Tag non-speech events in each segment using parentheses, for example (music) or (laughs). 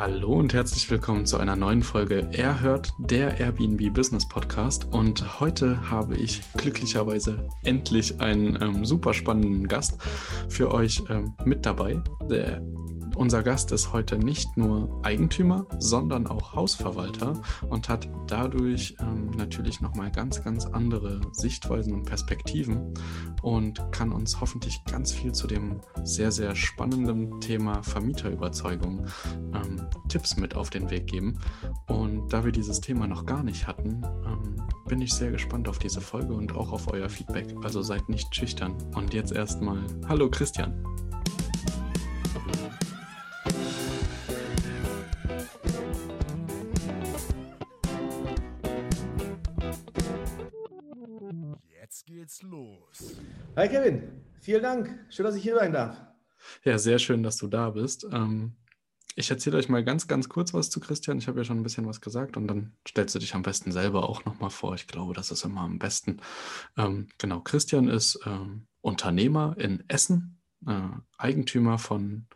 Hallo und herzlich willkommen zu einer neuen Folge Er hört der Airbnb Business Podcast. Und heute habe ich glücklicherweise endlich einen ähm, super spannenden Gast für euch ähm, mit dabei. Der unser Gast ist heute nicht nur Eigentümer, sondern auch Hausverwalter und hat dadurch ähm, natürlich nochmal ganz, ganz andere Sichtweisen und Perspektiven und kann uns hoffentlich ganz viel zu dem sehr, sehr spannenden Thema Vermieterüberzeugung ähm, Tipps mit auf den Weg geben. Und da wir dieses Thema noch gar nicht hatten, ähm, bin ich sehr gespannt auf diese Folge und auch auf euer Feedback. Also seid nicht schüchtern. Und jetzt erstmal, hallo Christian. Geht's los. Hi Kevin, vielen Dank. Schön, dass ich hier sein darf. Ja, sehr schön, dass du da bist. Ähm, ich erzähle euch mal ganz, ganz kurz was zu Christian. Ich habe ja schon ein bisschen was gesagt und dann stellst du dich am besten selber auch nochmal vor. Ich glaube, das ist immer am besten. Ähm, genau, Christian ist ähm, Unternehmer in Essen, äh, Eigentümer von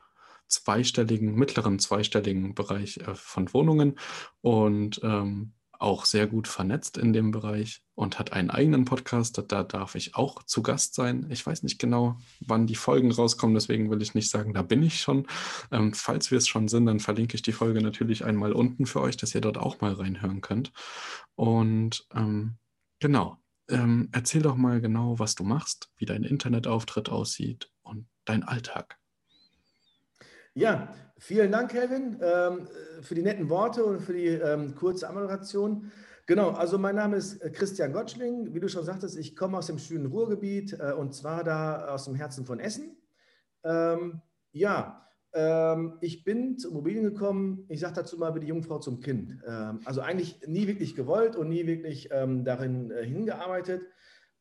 zweistelligen, mittleren zweistelligen Bereich äh, von Wohnungen und ähm, auch sehr gut vernetzt in dem Bereich und hat einen eigenen Podcast. Da darf ich auch zu Gast sein. Ich weiß nicht genau, wann die Folgen rauskommen, deswegen will ich nicht sagen, da bin ich schon. Ähm, falls wir es schon sind, dann verlinke ich die Folge natürlich einmal unten für euch, dass ihr dort auch mal reinhören könnt. Und ähm, genau, ähm, erzähl doch mal genau, was du machst, wie dein Internetauftritt aussieht und dein Alltag. Ja, vielen Dank, Kevin, ähm, für die netten Worte und für die ähm, kurze Anmoderation. Genau, also mein Name ist äh, Christian Gottschling. Wie du schon sagtest, ich komme aus dem schönen Ruhrgebiet äh, und zwar da aus dem Herzen von Essen. Ähm, ja, ich bin zu Immobilien gekommen, ich sage dazu mal wie die Jungfrau zum Kind. Also eigentlich nie wirklich gewollt und nie wirklich darin äh, hingearbeitet.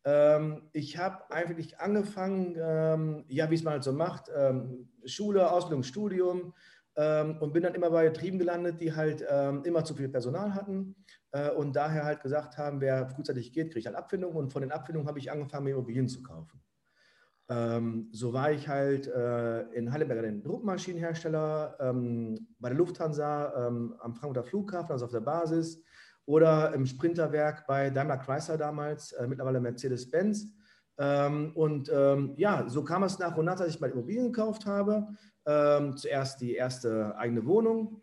Ähm, ich habe eigentlich angefangen, ähm, ja, wie es man halt so macht, ähm, Schule, Ausbildung, Studium und bin dann immer bei Betrieben gelandet, die halt immer zu viel Personal hatten äh, und daher halt gesagt haben, wer frühzeitig geht, kriegt halt Abfindung und von den Abfindungen habe ich angefangen, mir Immobilien zu kaufen. so war ich halt äh, in Heidelberg den Druckmaschinenhersteller, bei der Lufthansa am Frankfurter Flughafen, also auf der Basis, oder im Sprinterwerk bei Daimler Chrysler damals, äh, mittlerweile Mercedes-Benz. Ähm, und ähm, ja, so kam es nach und nach, dass ich meine Immobilien gekauft habe. Ähm, zuerst die erste eigene Wohnung.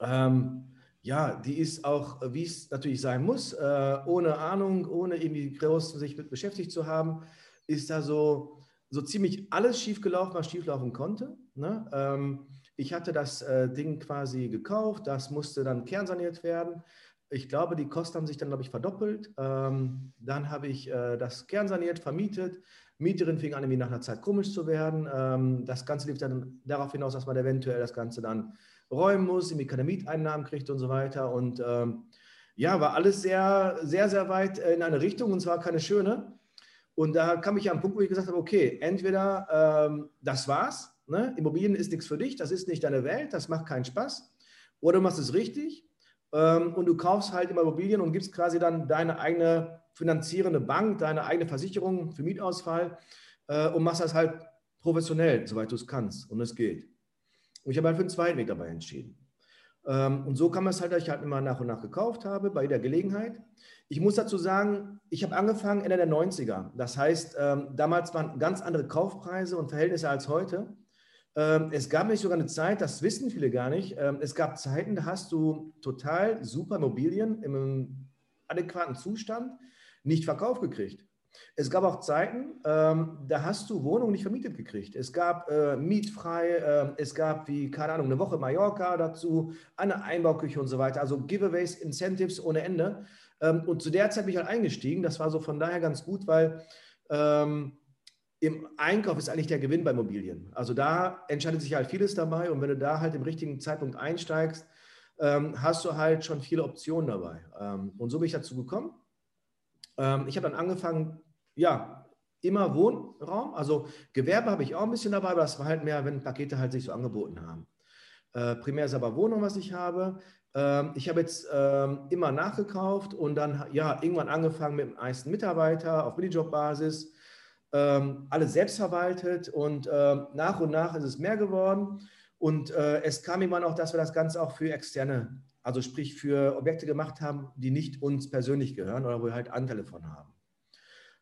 Ähm, ja, die ist auch, wie es natürlich sein muss, äh, ohne Ahnung, ohne irgendwie groß sich mit beschäftigt zu haben, ist da so, so ziemlich alles schiefgelaufen, was schieflaufen konnte. Ne? Ähm, ich hatte das äh, Ding quasi gekauft, das musste dann kernsaniert werden. Ich glaube, die Kosten haben sich dann, glaube ich, verdoppelt. Ähm, dann habe ich äh, das kernsaniert, vermietet. Mieterin fing an, irgendwie nach einer Zeit komisch zu werden. Ähm, das Ganze lief dann darauf hinaus, dass man eventuell das Ganze dann räumen muss, irgendwie keine Mieteinnahmen kriegt und so weiter. Und ähm, ja, war alles sehr, sehr, sehr weit in eine Richtung und zwar keine schöne. Und da kam ich an einen Punkt, wo ich gesagt habe, okay, entweder ähm, das war's, ne? Immobilien ist nichts für dich, das ist nicht deine Welt, das macht keinen Spaß, oder du machst es richtig und du kaufst halt Immobilien und gibst quasi dann deine eigene finanzierende Bank, deine eigene Versicherung für Mietausfall äh, und machst das halt professionell, soweit du es kannst und es geht. Und ich habe halt für den zweiten Weg dabei entschieden. Ähm, und so kam es halt, dass ich halt immer nach und nach gekauft habe, bei jeder Gelegenheit. Ich muss dazu sagen, ich habe angefangen Ende der 90er. Das heißt, ähm, damals waren ganz andere Kaufpreise und Verhältnisse als heute. Ähm, es gab nicht sogar eine Zeit, das wissen viele gar nicht, ähm, es gab Zeiten, da hast du total super Immobilien im adäquaten Zustand nicht verkauft gekriegt. Es gab auch Zeiten, ähm, da hast du Wohnungen nicht vermietet gekriegt. Es gab äh, mietfrei, es gab wie, keine Ahnung, eine Woche Mallorca dazu, eine Einbauküche und so weiter. Also Giveaways, Incentives ohne Ende. Und zu der Zeit bin ich halt eingestiegen. Das war so von daher ganz gut, weil im Einkauf ist eigentlich der Gewinn bei Immobilien. Also da entscheidet sich halt vieles dabei. Und wenn du da halt im richtigen Zeitpunkt einsteigst, ähm, hast du halt schon viele Optionen dabei. Ähm, und so bin ich dazu gekommen. Ähm, ich habe dann angefangen, ja, immer Wohnraum, also Gewerbe habe ich auch ein bisschen dabei, aber das war halt mehr, wenn Pakete halt sich so angeboten haben. Äh, primär ist aber Wohnung, was ich habe. Ich habe jetzt immer nachgekauft und dann ja irgendwann angefangen mit dem ersten Mitarbeiter auf Minijob-Basis. Ähm, alles selbst verwaltet und äh, nach und nach ist es mehr geworden. Und äh, es kam immer noch, dass wir das Ganze auch für externe, also sprich für Objekte gemacht haben, die nicht uns persönlich gehören oder wo wir halt Anteile von haben.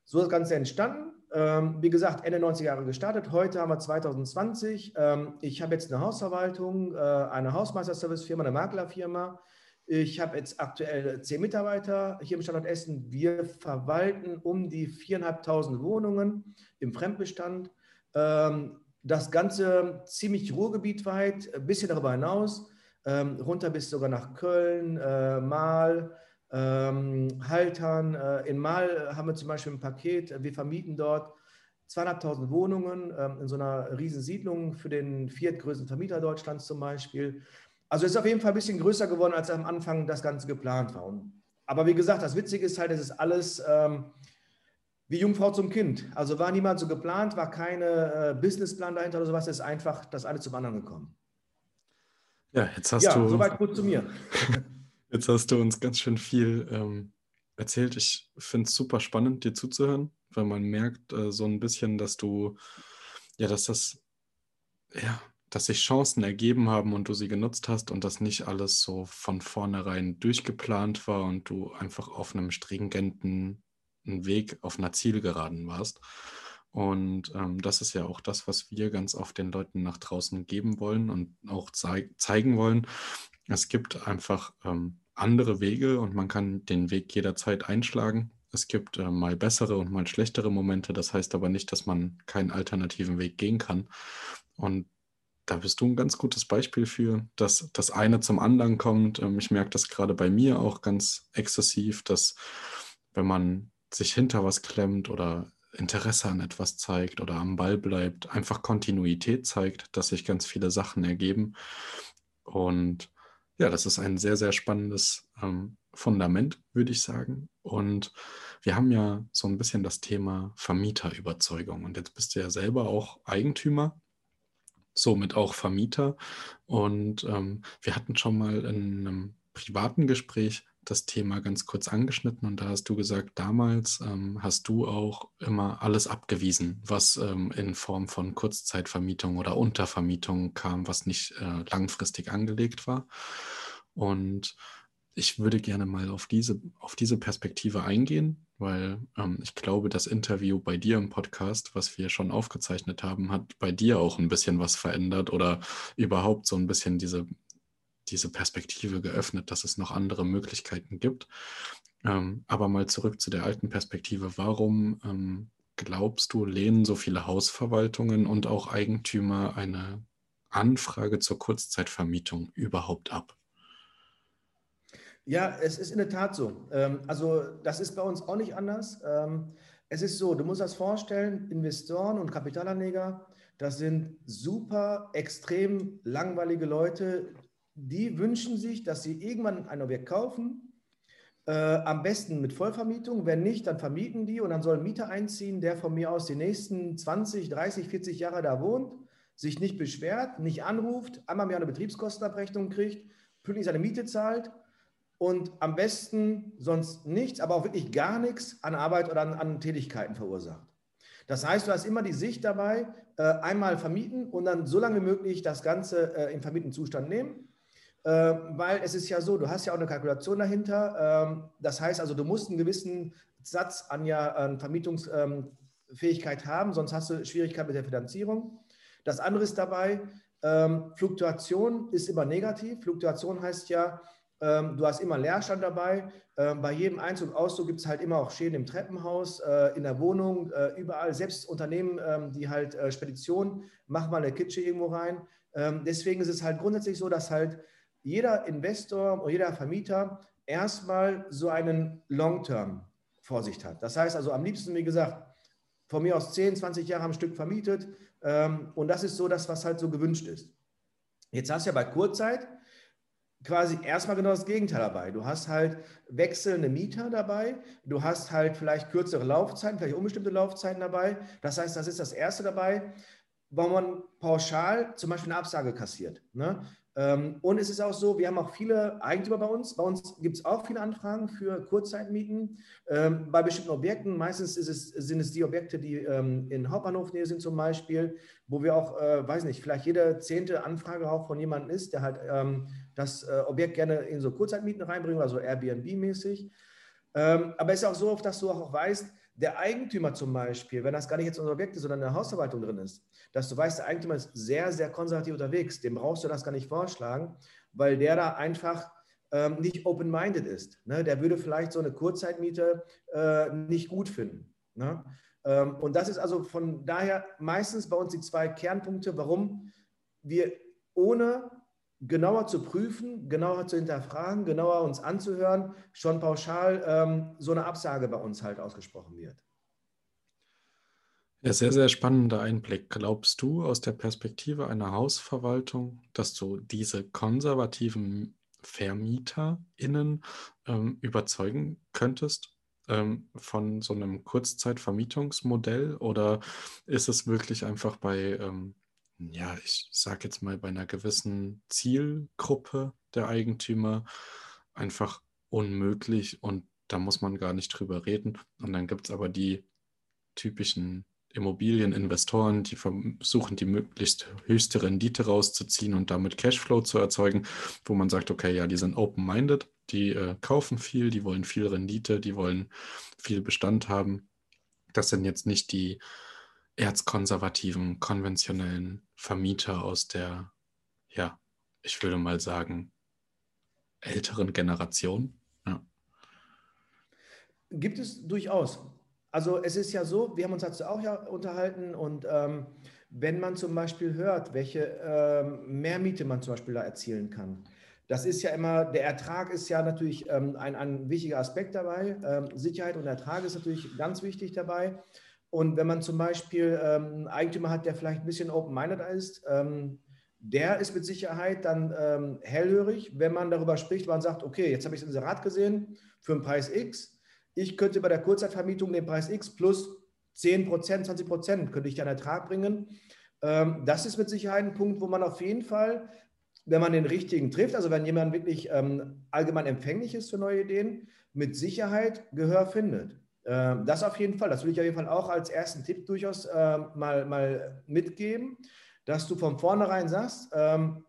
So ist das Ganze entstanden. Ähm, wie gesagt, Ende 90er Jahre gestartet. Heute haben wir 2020. Ähm, ich habe jetzt eine Hausverwaltung, äh, eine Hausmeisterservice-Firma, eine Maklerfirma. Ich habe jetzt aktuell zehn Mitarbeiter hier im Standort Essen. Wir verwalten um die 4.500 Wohnungen im Fremdbestand. Ähm, das Ganze ziemlich ruhrgebietweit, ein bisschen darüber hinaus, runter bis sogar nach Köln, äh, Mal, ähm, Haltern. Äh, in Mal haben wir zum Beispiel ein Paket, wir vermieten dort zweieinhalbtausend Wohnungen ähm, in so einer riesen Siedlung für den viertgrößten Vermieter Deutschlands zum Beispiel. Also ist auf jeden Fall ein bisschen größer geworden, als am Anfang das Ganze geplant war. Aber wie gesagt, das Witzige ist halt, es ist alles ähm, wie Jungfrau zum Kind. Also war niemand so geplant, war keine äh, Businessplan dahinter oder sowas, es ist einfach das eine zum anderen gekommen. Ja, jetzt hast ja, du. Soweit gut zu mir. (laughs) Jetzt hast du uns ganz schön viel ähm, erzählt. Ich finde es super spannend, dir zuzuhören, weil man merkt äh, so ein bisschen, dass du, ja, dass das, ja, dass sich Chancen ergeben haben und du sie genutzt hast und dass nicht alles so von vornherein durchgeplant war und du einfach auf einem stringenten Weg, auf einer Zielgeraden warst. Und ähm, das ist ja auch das, was wir ganz oft den Leuten nach draußen geben wollen und auch zei zeigen wollen. Es gibt einfach ähm, andere Wege und man kann den Weg jederzeit einschlagen. Es gibt äh, mal bessere und mal schlechtere Momente. Das heißt aber nicht, dass man keinen alternativen Weg gehen kann. Und da bist du ein ganz gutes Beispiel für, dass das eine zum anderen kommt. Ähm, ich merke das gerade bei mir auch ganz exzessiv, dass wenn man sich hinter was klemmt oder Interesse an etwas zeigt oder am Ball bleibt, einfach Kontinuität zeigt, dass sich ganz viele Sachen ergeben. Und ja, das ist ein sehr, sehr spannendes ähm, Fundament, würde ich sagen. Und wir haben ja so ein bisschen das Thema Vermieterüberzeugung. Und jetzt bist du ja selber auch Eigentümer, somit auch Vermieter. Und ähm, wir hatten schon mal in einem privaten Gespräch das Thema ganz kurz angeschnitten und da hast du gesagt, damals ähm, hast du auch immer alles abgewiesen, was ähm, in Form von Kurzzeitvermietung oder Untervermietung kam, was nicht äh, langfristig angelegt war. Und ich würde gerne mal auf diese, auf diese Perspektive eingehen, weil ähm, ich glaube, das Interview bei dir im Podcast, was wir schon aufgezeichnet haben, hat bei dir auch ein bisschen was verändert oder überhaupt so ein bisschen diese, diese Perspektive geöffnet, dass es noch andere Möglichkeiten gibt. Ähm, aber mal zurück zu der alten Perspektive. Warum ähm, glaubst du, lehnen so viele Hausverwaltungen und auch Eigentümer eine Anfrage zur Kurzzeitvermietung überhaupt ab? Ja, es ist in der Tat so. Ähm, also das ist bei uns auch nicht anders. Ähm, es ist so, du musst das vorstellen, Investoren und Kapitalanleger, das sind super, extrem langweilige Leute, die wünschen sich, dass sie irgendwann ein Objekt kaufen, äh, am besten mit Vollvermietung. Wenn nicht, dann vermieten die und dann soll ein Mieter einziehen, der von mir aus die nächsten 20, 30, 40 Jahre da wohnt, sich nicht beschwert, nicht anruft, einmal mehr eine Betriebskostenabrechnung kriegt, pünktlich seine Miete zahlt und am besten sonst nichts, aber auch wirklich gar nichts an Arbeit oder an, an Tätigkeiten verursacht. Das heißt, du hast immer die Sicht dabei, äh, einmal vermieten und dann so lange wie möglich das Ganze äh, im vermieteten Zustand nehmen äh, weil es ist ja so, du hast ja auch eine Kalkulation dahinter. Ähm, das heißt also, du musst einen gewissen Satz an, ja, an Vermietungsfähigkeit haben, sonst hast du Schwierigkeiten mit der Finanzierung. Das andere ist dabei, ähm, Fluktuation ist immer negativ. Fluktuation heißt ja, Ähm, du hast immer Leerstand dabei. Ähm, bei jedem Einzug Auszug gibt es halt immer auch Schäden im Treppenhaus, äh, in der Wohnung, äh, überall. Selbst Unternehmen, ähm, die halt äh, Speditionen, machen mal eine Kitsche irgendwo rein. Ähm, deswegen ist es halt grundsätzlich so, dass halt jeder Investor oder jeder Vermieter erstmal so einen Long-Term-Vorsicht hat. Das heißt also am liebsten, wie gesagt, von mir aus 10, 20 Jahre am Stück vermietet. Ähm, und das ist so das, was halt so gewünscht ist. Jetzt hast du ja bei Kurzzeit quasi erstmal genau das Gegenteil dabei. Du hast halt wechselnde Mieter dabei, du hast halt vielleicht kürzere Laufzeiten, vielleicht unbestimmte Laufzeiten dabei. Das heißt, das ist das Erste dabei, wo man pauschal zum Beispiel eine Absage kassiert. Ne? Ähm, und es ist auch so, wir haben auch viele Eigentümer bei uns. Bei uns gibt es auch viele Anfragen für Kurzzeitmieten ähm, bei bestimmten Objekten. Meistens es, sind es die Objekte, die ähm, in Hauptbahnhofnähe sind zum Beispiel, wo wir auch, äh, weiß nicht, vielleicht jede zehnte Anfrage auch von jemandem ist, der halt das äh, Objekt gerne in so Kurzzeitmieten reinbringt, also Airbnb-mäßig. aber es ist auch so, dass du auch weißt, der Eigentümer zum Beispiel, wenn das gar nicht jetzt unser Objekt ist, sondern in der Hausverwaltung drin ist, dass du weißt, der Eigentümer ist sehr, sehr konservativ unterwegs, dem brauchst du das gar nicht vorschlagen, weil der da einfach ähm, nicht open-minded ist. Ne? Der würde vielleicht so eine Kurzzeitmiete äh, nicht gut finden. Ne? Ähm, und das ist also von daher meistens bei uns die zwei Kernpunkte, warum wir ohne genauer zu prüfen, genauer zu hinterfragen, genauer uns anzuhören, schon pauschal ähm, so eine Absage bei uns halt ausgesprochen wird. Ja, sehr, sehr spannender Einblick. Glaubst du aus der Perspektive einer Hausverwaltung, dass du diese konservativen VermieterInnen ähm, überzeugen könntest ähm, von so einem Kurzzeitvermietungsmodell? Oder ist es wirklich einfach bei ähm, ja, ich sage jetzt mal, bei einer gewissen Zielgruppe der Eigentümer einfach unmöglich und da muss man gar nicht drüber reden. Und dann gibt es aber die typischen Immobilieninvestoren, die versuchen, die möglichst höchste Rendite rauszuziehen und damit Cashflow zu erzeugen, wo man sagt, okay, ja, die sind open-minded, die äh, kaufen viel, die wollen viel Rendite, die wollen viel Bestand haben. Das sind jetzt nicht die erzkonservativen, konventionellen Vermieter aus der, ja, ich würde mal sagen, älteren Generation. Ja. Gibt es durchaus. Also es ist ja so, wir haben uns dazu auch ja unterhalten und ähm, wenn man zum Beispiel hört, welche ähm, Mehrmiete man zum Beispiel da erzielen kann, das ist ja immer, der Ertrag ist ja natürlich ähm, ein, ein wichtiger Aspekt dabei. Ähm, Sicherheit und Ertrag ist natürlich ganz wichtig dabei. Und wenn man zum Beispiel ähm, einen Eigentümer hat, der vielleicht ein bisschen open-minded ist, ähm, der ist mit Sicherheit dann ähm, hellhörig, wenn man darüber spricht, man sagt, okay, jetzt habe ich das Inserat gesehen für einen Preis X. Ich könnte bei der Kurzzeitvermietung den Preis X plus 10 Prozent, 20 Prozent könnte ich dann Ertrag bringen. Ähm, das ist mit Sicherheit ein Punkt, wo man auf jeden Fall, wenn man den richtigen trifft, also wenn jemand wirklich ähm, allgemein empfänglich ist für neue Ideen, mit Sicherheit Gehör findet. Ähm, das auf jeden Fall, das will ich auf jeden Fall auch als ersten Tipp durchaus äh, mal, mal mitgeben, dass du von vornherein sagst, ähm,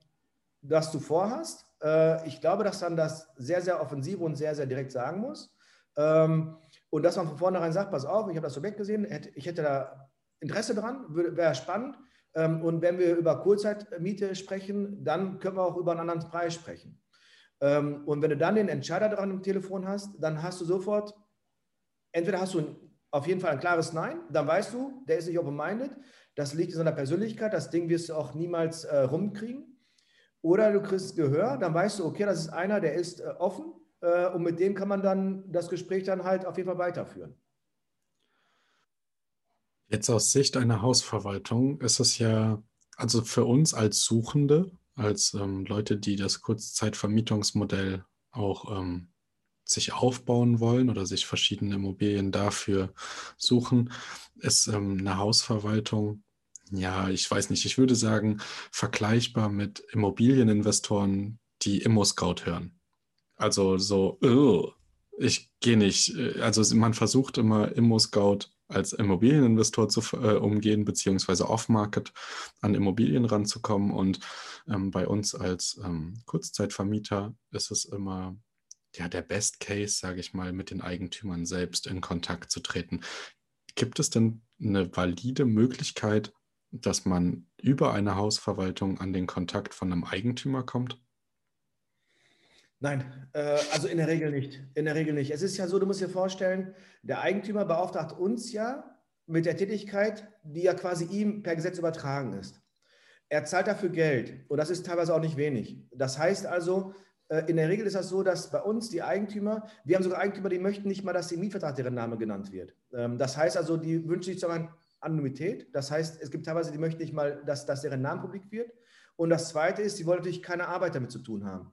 dass du vorhast. Äh, ich glaube, dass dann das sehr, sehr offensiv und sehr, sehr direkt sagen muss. Ähm, und dass man von vornherein sagt, pass auf, ich habe das Objekt gesehen, ich hätte da Interesse dran, wäre spannend. Ähm, und wenn wir über Kurzzeitmiete sprechen, dann können wir auch über einen anderen Preis sprechen. Ähm, und wenn du dann den Entscheider dran im Telefon hast, dann hast du sofort entweder hast du auf jeden Fall ein klares Nein, dann weißt du, der ist nicht open-minded, das liegt in seiner Persönlichkeit, das Ding wirst du auch niemals äh, rumkriegen. Oder du kriegst Gehör, dann weißt du, okay, das ist einer, der ist äh, offen äh, und mit dem kann man dann das Gespräch dann halt auf jeden Fall weiterführen. Jetzt aus Sicht einer Hausverwaltung ist es ja, also für uns als Suchende, als ähm, Leute, die das Kurzzeitvermietungsmodell auch ähm, sich aufbauen wollen oder sich verschiedene Immobilien dafür suchen, ist ähm, eine Hausverwaltung, ja, ich weiß nicht, ich würde sagen, vergleichbar mit Immobilieninvestoren, die Immo-Scout hören. Also so, oh, ich gehe nicht, äh, also man versucht immer Immo-Scout als Immobilieninvestor zu äh, umgehen, beziehungsweise off-market an Immobilien ranzukommen. Und ähm, bei uns als ähm, Kurzzeitvermieter ist es immer ja, der Best Case, sage ich mal, mit den Eigentümern selbst in Kontakt zu treten. Gibt es denn eine valide Möglichkeit, dass man über eine Hausverwaltung an den Kontakt von einem Eigentümer kommt? Nein, äh, also in der Regel nicht. In der Regel nicht. Es ist ja so, du musst dir vorstellen, der Eigentümer beauftragt uns ja mit der Tätigkeit, die ja quasi ihm per Gesetz übertragen ist. Er zahlt dafür Geld und das ist teilweise auch nicht wenig. Das heißt also, in der Regel ist das so, dass bei uns die Eigentümer, wir haben sogar Eigentümer, die möchten nicht mal, dass im Mietvertrag deren Name genannt wird. Ähm, das heißt also, die wünschen sich sogar Anonymität. Das heißt, es gibt teilweise, die möchten nicht mal, dass, dass deren Name publik wird. Und das Zweite ist, sie wollen natürlich keine Arbeit damit zu tun haben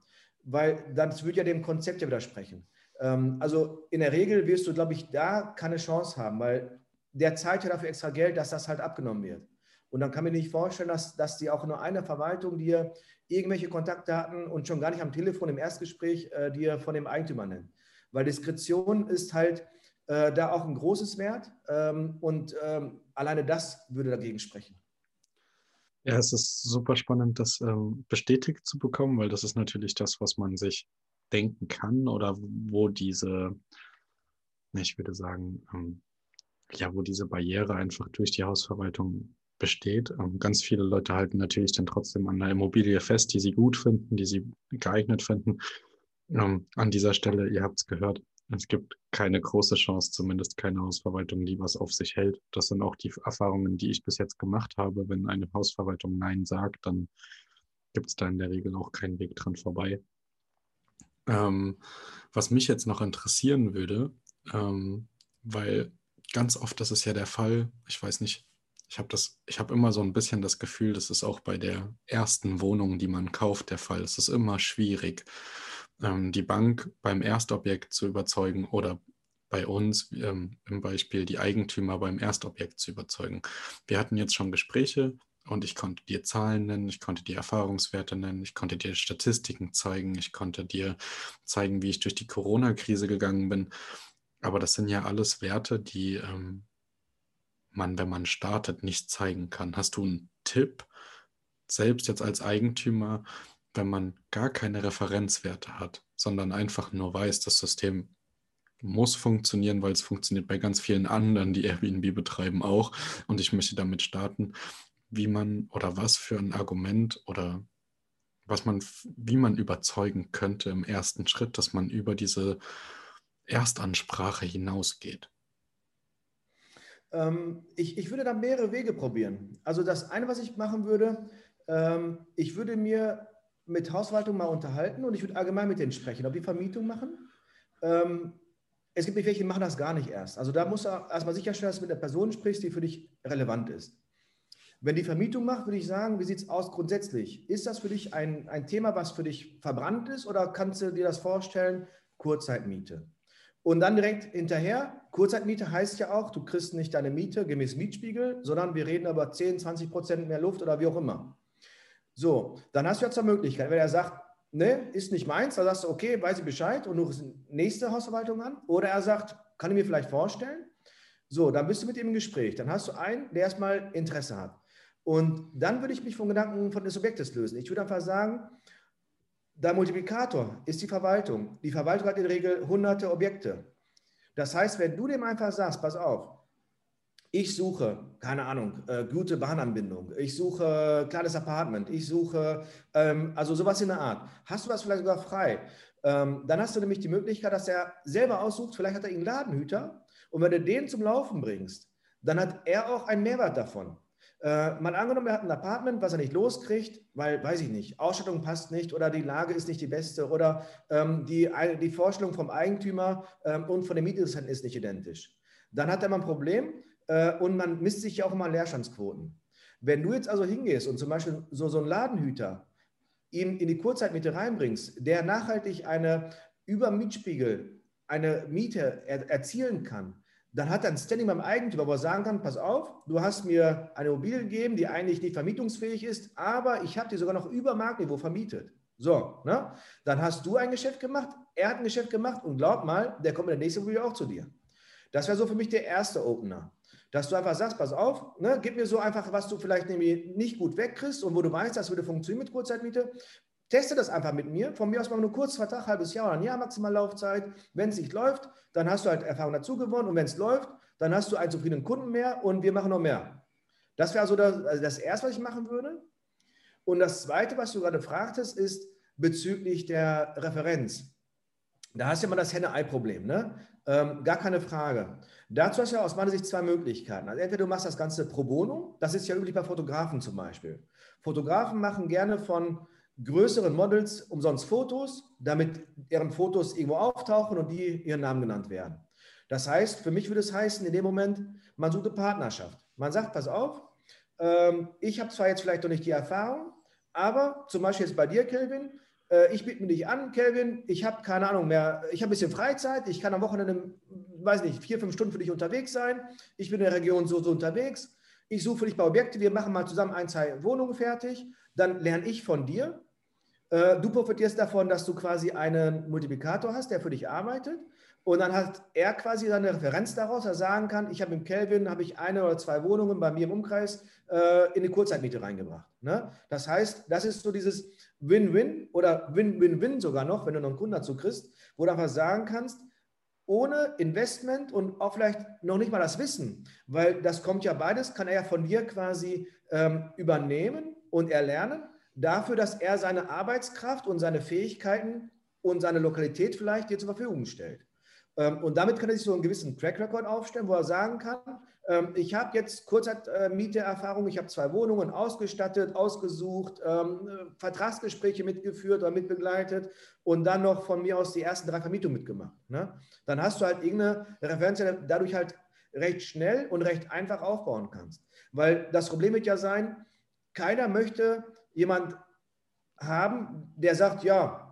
weil das würde ja dem Konzept ja widersprechen. Ähm, also in der Regel wirst du, glaube ich, da keine Chance haben, weil der zahlt ja dafür extra Geld, dass das halt abgenommen wird. Und dann kann man mir nicht vorstellen, dass, dass die auch nur eine Verwaltung dir irgendwelche Kontaktdaten und schon gar nicht am Telefon im Erstgespräch äh, dir von dem Eigentümer nennt. Weil Diskretion ist halt äh, da auch ein großes Wert ähm, und ähm, alleine das würde dagegen sprechen. Ja, es ist super spannend, das ähm, bestätigt zu bekommen, weil das ist natürlich das, was man sich denken kann oder wo diese, ich würde sagen, ähm, ja, wo diese Barriere einfach durch die Hausverwaltung besteht. Ähm, ganz viele Leute halten natürlich dann trotzdem an der Immobilie fest, die sie gut finden, die sie geeignet finden. Ähm, an dieser Stelle, ihr habt es gehört, es gibt keine große Chance, zumindest keine Hausverwaltung, die was auf sich hält. Das sind auch die Erfahrungen, die ich bis jetzt gemacht habe. Wenn eine Hausverwaltung Nein sagt, dann gibt es da in der Regel auch keinen Weg dran vorbei. Ähm, was mich jetzt noch interessieren würde, ähm, weil ganz oft das ist ja der Fall, ich weiß nicht, ich habe das, ich habe immer so ein bisschen das Gefühl, das ist auch bei der ersten Wohnung, die man kauft, der Fall. Es ist immer schwierig ähm, die Bank beim Erstobjekt zu überzeugen oder bei uns ähm, im Beispiel die Eigentümer beim Erstobjekt zu überzeugen. Wir hatten jetzt schon Gespräche und ich konnte dir Zahlen nennen, ich konnte dir Erfahrungswerte nennen, ich konnte dir Statistiken zeigen, ich konnte dir zeigen, wie ich durch die Corona-Krise gegangen bin. Aber das sind ja alles Werte, die ähm, man, wenn man startet, nicht zeigen kann. Hast du einen Tipp, selbst jetzt als Eigentümer, wenn man gar keine Referenzwerte hat, sondern einfach nur weiß, das System muss funktionieren, weil es funktioniert bei ganz vielen anderen, die Airbnb betreiben auch. Und ich möchte damit starten, wie man oder was für ein Argument oder was man, wie man überzeugen könnte im ersten Schritt, dass man über diese Erstansprache hinausgeht. Ähm, ich, ich würde da mehrere Wege probieren. Also das eine, was ich machen würde, ähm, ich würde mir mit Hausverwaltung mal unterhalten und ich würde allgemein mit denen sprechen, ob die Vermietung machen. Ähm, es gibt nicht welche, die machen das gar nicht erst. Also da musst du erstmal sicherstellen, dass du mit einer Person sprichst, die für dich relevant ist. Wenn die Vermietung macht, würde ich sagen, wie sieht es aus grundsätzlich? Ist das für dich ein, ein Thema, was für dich verbrannt ist oder kannst du dir das vorstellen, Kurzzeitmiete? Und dann direkt hinterher, Kurzzeitmiete heißt ja auch, du kriegst nicht deine Miete gemäß Mietspiegel, sondern wir reden über 10, 20 Prozent mehr Luft oder wie auch immer. So, dann hast du ja zur Möglichkeit, wenn er sagt, ne, ist nicht meins, dann sagst du, okay, weiß ich Bescheid und du rufst nächste Hausverwaltung an. Oder er sagt, kann ich mir vielleicht vorstellen. So, dann bist du mit ihm im Gespräch. Dann hast du einen, der erstmal Interesse hat. Und dann würde ich mich von Gedanken von des Objektes lösen. Ich würde einfach sagen, der Multiplikator ist die Verwaltung. Die Verwaltung hat in der Regel hunderte Objekte. Das heißt, wenn du dem einfach sagst, pass auf, ich suche, keine Ahnung, äh, gute Bahnanbindung, ich suche kleines Apartment, ich suche, ähm, also sowas in der Art. Hast du das vielleicht sogar frei? Ähm, dann hast du nämlich die Möglichkeit, dass er selber aussucht, vielleicht hat er einen Ladenhüter und wenn du den zum Laufen bringst, dann hat er auch einen Mehrwert davon. Äh, mal angenommen, er hat ein Apartment, was er nicht loskriegt, weil, weiß ich nicht, Ausstattung passt nicht oder die Lage ist nicht die beste oder ähm, die, die Vorstellung vom Eigentümer ähm, und von dem Mietinteressenten ist nicht identisch. Dann hat er mal ein Problem, äh, und man misst sich ja auch immer Leerstandsquoten. Wenn du jetzt also hingehst und zum Beispiel so, so einen Ladenhüter ihn in die Kurzzeitmiete reinbringst, der nachhaltig eine über Mietspiegel eine Miete er, erzielen kann, dann hat er ein Standing beim Eigentümer, wo er sagen kann, pass auf, du hast mir eine Immobilie gegeben, die eigentlich nicht vermietungsfähig ist, aber ich habe die sogar noch über Marktniveau vermietet. So, ne? dann hast du ein Geschäft gemacht, er hat ein Geschäft gemacht und glaub mal, der kommt in der nächsten Immobilie auch zu dir. Das wäre so für mich der erste Opener dass du einfach sagst, pass auf, ne, gib mir so einfach, was du vielleicht nämlich nicht gut wegkriegst und wo du weißt, das würde funktionieren mit Kurzzeitmiete. Teste das einfach mit mir. Von mir aus mal nur kurz Vertrag, halbes Jahr oder ein Jahr maximal Laufzeit. Wenn es nicht läuft, dann hast du halt Erfahrung dazu gewonnen und wenn es läuft, dann hast du einen zufriedenen Kunden mehr und wir machen noch mehr. Das wäre also das, also das Erste, was ich machen würde. Und das Zweite, was du gerade fragtest, ist, bezüglich der Referenz. Da hast du ja mal das Henne-Ei-Problem, ne? Ähm, gar keine Frage. Dazu hast du ja aus meiner Sicht zwei Möglichkeiten. Also entweder du machst das Ganze pro bono, das ist ja üblich bei Fotografen zum Beispiel. Fotografen machen gerne von größeren Models umsonst Fotos, damit deren Fotos irgendwo auftauchen und die ihren Namen genannt werden. Das heißt, für mich würde es heißen, in dem Moment, man sucht eine Partnerschaft. Man sagt, pass auf, ähm, ich habe zwar jetzt vielleicht noch nicht die Erfahrung, aber zum Beispiel jetzt bei dir, Kelvin, äh, ich biete mir dich an, Kelvin, ich habe keine Ahnung mehr, ich habe ein bisschen Freizeit, ich kann am Wochenende, weiß nicht, vier, fünf Stunden für dich unterwegs sein, ich bin in der Region so, so unterwegs, ich suche für dich bei Objekte, wir machen mal zusammen ein, zwei Wohnungen fertig, dann lerne ich von dir, du profitierst davon, dass du quasi einen Multiplikator hast, der für dich arbeitet. Und dann hat er quasi seine Referenz daraus, er sagen kann, ich habe im Kelvin, habe ich eine oder zwei Wohnungen bei mir im Umkreis äh, in die Kurzzeitmiete reingebracht. Ne? Das heißt, das ist so dieses Win-Win oder Win-Win-Win sogar noch, wenn du noch einen Kunden dazu kriegst, wo du einfach sagen kannst, ohne Investment und auch vielleicht noch nicht mal das Wissen, weil das kommt ja beides, kann er ja von dir quasi ähm, übernehmen und erlernen dafür, dass er seine Arbeitskraft und seine Fähigkeiten und seine Lokalität vielleicht dir zur Verfügung stellt. Ähm, und damit kann er sich so einen gewissen Track Record aufstellen, wo er sagen kann, ähm, ich habe jetzt Kurzzeitmieterfahrung, ich habe zwei Wohnungen ausgestattet, ausgesucht, ähm, Vertragsgespräche mitgeführt oder mitbegleitet und dann noch von mir aus die ersten drei Vermietungen mitgemacht. Ne? Dann hast du halt irgendeine Referenz, die dadurch halt recht schnell und recht einfach aufbauen kannst. Weil das Problem wird ja sein, keiner möchte jemand haben, der sagt, ja,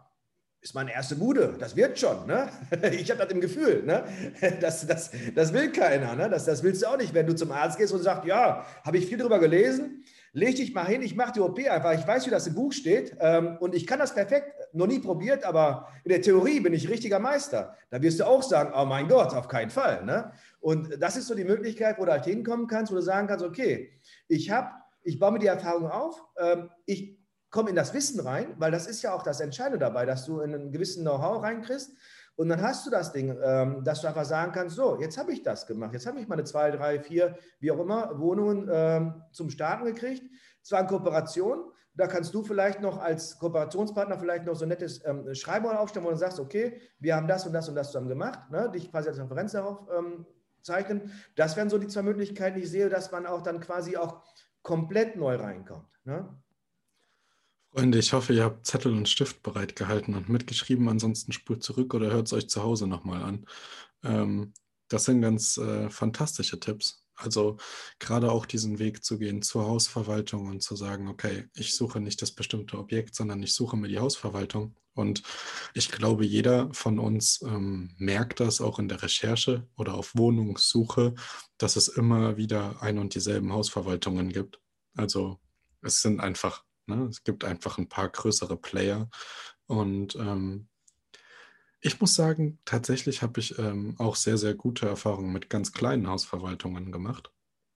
ist meine erste Bude, das wird schon. Ne? (laughs) Ich habe das im Gefühl. Ne? (laughs) Das, das, das will keiner. Ne? Das, das willst du auch nicht, wenn du zum Arzt gehst und sagst, ja, habe ich viel darüber gelesen, leg dich mal hin, ich mache die OP einfach. Ich weiß, wie das im Buch steht ähm, und ich kann das perfekt. Noch nie probiert, aber in der Theorie bin ich richtiger Meister. Da wirst du auch sagen, oh mein Gott, auf keinen Fall. Ne? Und das ist so die Möglichkeit, wo du halt hinkommen kannst, wo du sagen kannst, okay, ich habe ich baue mir die Erfahrung auf, ähm, ich komme in das Wissen rein, weil das ist ja auch das Entscheidende dabei, dass du in einen gewissen Know-how reinkriegst. Und dann hast du das Ding, ähm, dass du einfach sagen kannst, so, jetzt habe ich das gemacht, jetzt habe ich meine zwei, drei, vier, wie auch immer, Wohnungen ähm, zum Starten gekriegt, zwar in Kooperation, da kannst du vielleicht noch als Kooperationspartner vielleicht noch so ein nettes ähm, Schreiben aufstellen, wo du sagst, okay, wir haben das und das und das zusammen gemacht, ne, dich quasi als Referenz darauf ähm, zeichnen. Das wären so die zwei Möglichkeiten, die ich sehe, dass man auch dann quasi auch komplett neu reinkommt. Ne? Freunde, ich hoffe, ihr habt Zettel und Stift bereitgehalten und mitgeschrieben. Ansonsten spurt zurück oder hört es euch zu Hause nochmal an. Ähm, das sind ganz äh, fantastische Tipps. Also gerade auch diesen Weg zu gehen zur Hausverwaltung und zu sagen, okay, ich suche nicht das bestimmte Objekt, sondern ich suche mir die Hausverwaltung. Und ich glaube, jeder von uns ähm, merkt das auch in der Recherche oder auf Wohnungssuche, dass es immer wieder ein und dieselben Hausverwaltungen gibt. Also es sind einfach, ne, es gibt einfach ein paar größere Player. Und ähm, ich muss sagen, tatsächlich habe ich ähm, auch sehr, sehr gute Erfahrungen mit ganz kleinen Hausverwaltungen gemacht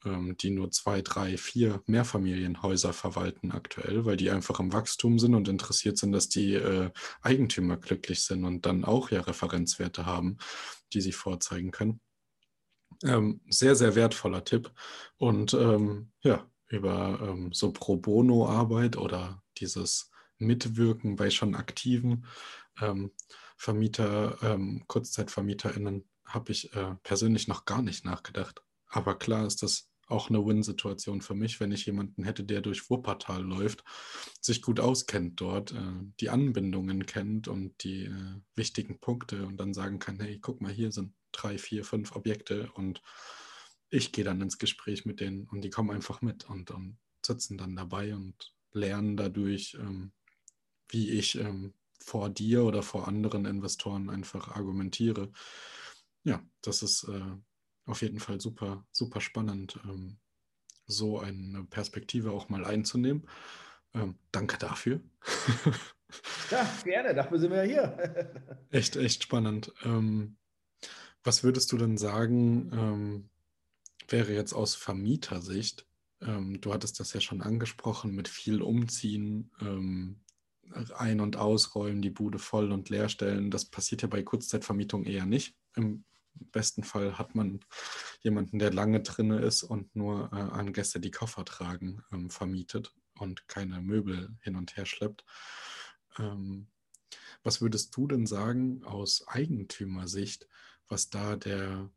ähm, die nur zwei, drei, vier Mehrfamilienhäuser verwalten aktuell, weil die einfach im Wachstum sind und interessiert sind, dass die äh, Eigentümer glücklich sind und dann auch ja Referenzwerte haben, die sie vorzeigen können. Ähm, sehr, sehr wertvoller Tipp. Und ähm, ja, über ähm, so Pro Bono-Arbeit oder dieses Mitwirken bei schon aktiven ähm, Vermieter, ähm, KurzzeitvermieterInnen habe ich äh, persönlich noch gar nicht nachgedacht. Aber klar ist das auch eine Win-Situation für mich, wenn ich jemanden hätte, der durch Wuppertal läuft, sich gut auskennt dort, äh, die Anbindungen kennt und die äh, wichtigen Punkte und dann sagen kann, hey, guck mal, hier sind drei, vier, fünf Objekte und ich gehe dann ins Gespräch mit denen und die kommen einfach mit und, und sitzen dann dabei und lernen dadurch, ähm, wie ich ähm, vor dir oder vor anderen Investoren einfach argumentiere. Ja, das ist äh, auf jeden Fall super, super spannend, ähm, so eine Perspektive auch mal einzunehmen. Ähm, danke dafür. ja, gerne, dafür sind wir hier. (laughs) echt, echt spannend. Ähm, was würdest du denn sagen, ähm, wäre jetzt aus Vermietersicht, ähm, du hattest das ja schon angesprochen, mit viel Umziehen, ähm, ein- und ausräumen, die Bude voll und leer stellen. Das passiert ja bei Kurzzeitvermietung eher nicht. Im besten Fall hat man jemanden, der lange drinne ist und nur äh, an Gäste, die Koffer tragen, ähm, vermietet und keine Möbel hin und her schleppt. Ähm, was würdest du denn sagen aus Eigentümersicht, was da der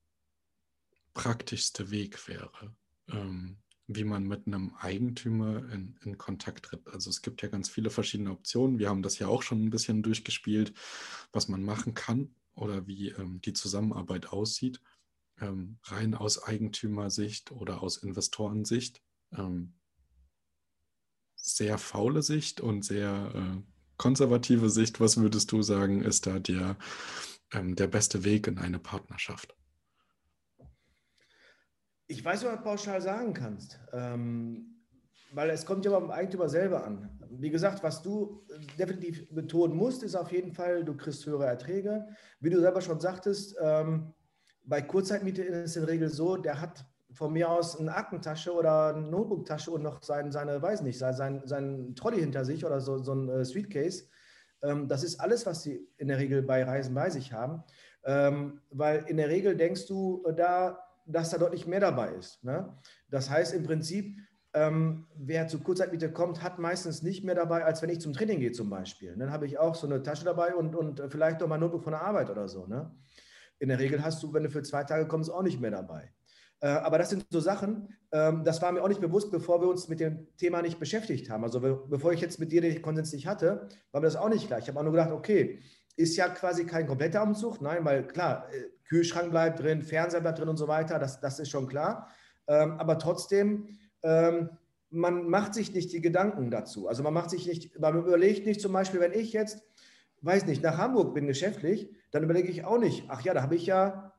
praktischste Weg wäre, ähm, wie man mit einem Eigentümer in, in, Kontakt tritt? Also es gibt ja ganz viele verschiedene Optionen. Wir haben das ja auch schon ein bisschen durchgespielt, was man machen kann oder wie ähm, die Zusammenarbeit aussieht, ähm, rein aus Eigentümersicht oder aus Investorensicht. Ähm, sehr faule Sicht und sehr äh, konservative Sicht, was würdest du sagen, ist da der, ähm, der beste Weg in eine Partnerschaft? Ich weiß, was du pauschal sagen kannst, ähm, weil es kommt ja beim Eigentümer selber an. Wie gesagt, was du definitiv betonen musst, ist auf jeden Fall, du kriegst höhere Erträge. Wie du selber schon sagtest, ähm, bei Kurzzeitmiete ist es in der Regel so, der hat von mir aus eine Aktentasche oder eine Notebooktasche und noch sein, seine, weiß nicht, sein, sein Trolley hinter sich oder so, so ein äh, Suitcase. Ähm, das ist alles, was sie in der Regel bei Reisen bei sich haben. Ähm, weil in der Regel denkst du äh, da, dass da deutlich mehr dabei ist. Ne? Das heißt im Prinzip, ähm, wer zu Kurzzeitmiete kommt, hat meistens nicht mehr dabei, als wenn ich zum Training gehe zum Beispiel. Dann habe ich auch so eine Tasche dabei und, und vielleicht noch mein Notebook von der Arbeit oder so. Ne? In der Regel hast du, wenn du für zwei Tage kommst, auch nicht mehr dabei. Äh, aber das sind so Sachen, ähm, das war mir auch nicht bewusst, bevor wir uns mit dem Thema nicht beschäftigt haben. Also bevor ich jetzt mit dir den Konsens nicht hatte, war mir das auch nicht klar. Ich habe auch nur gedacht, okay, ist ja quasi kein kompletter Umzug. Nein, weil klar, äh, Kühlschrank bleibt drin, Fernseher bleibt drin und so weiter, das, das ist schon klar. Ähm, aber trotzdem, ähm, man macht sich nicht die Gedanken dazu. Also man macht sich nicht, man überlegt nicht zum Beispiel, wenn ich jetzt, weiß nicht, nach Hamburg bin geschäftlich, dann überlege ich auch nicht, ach ja, da habe ich ja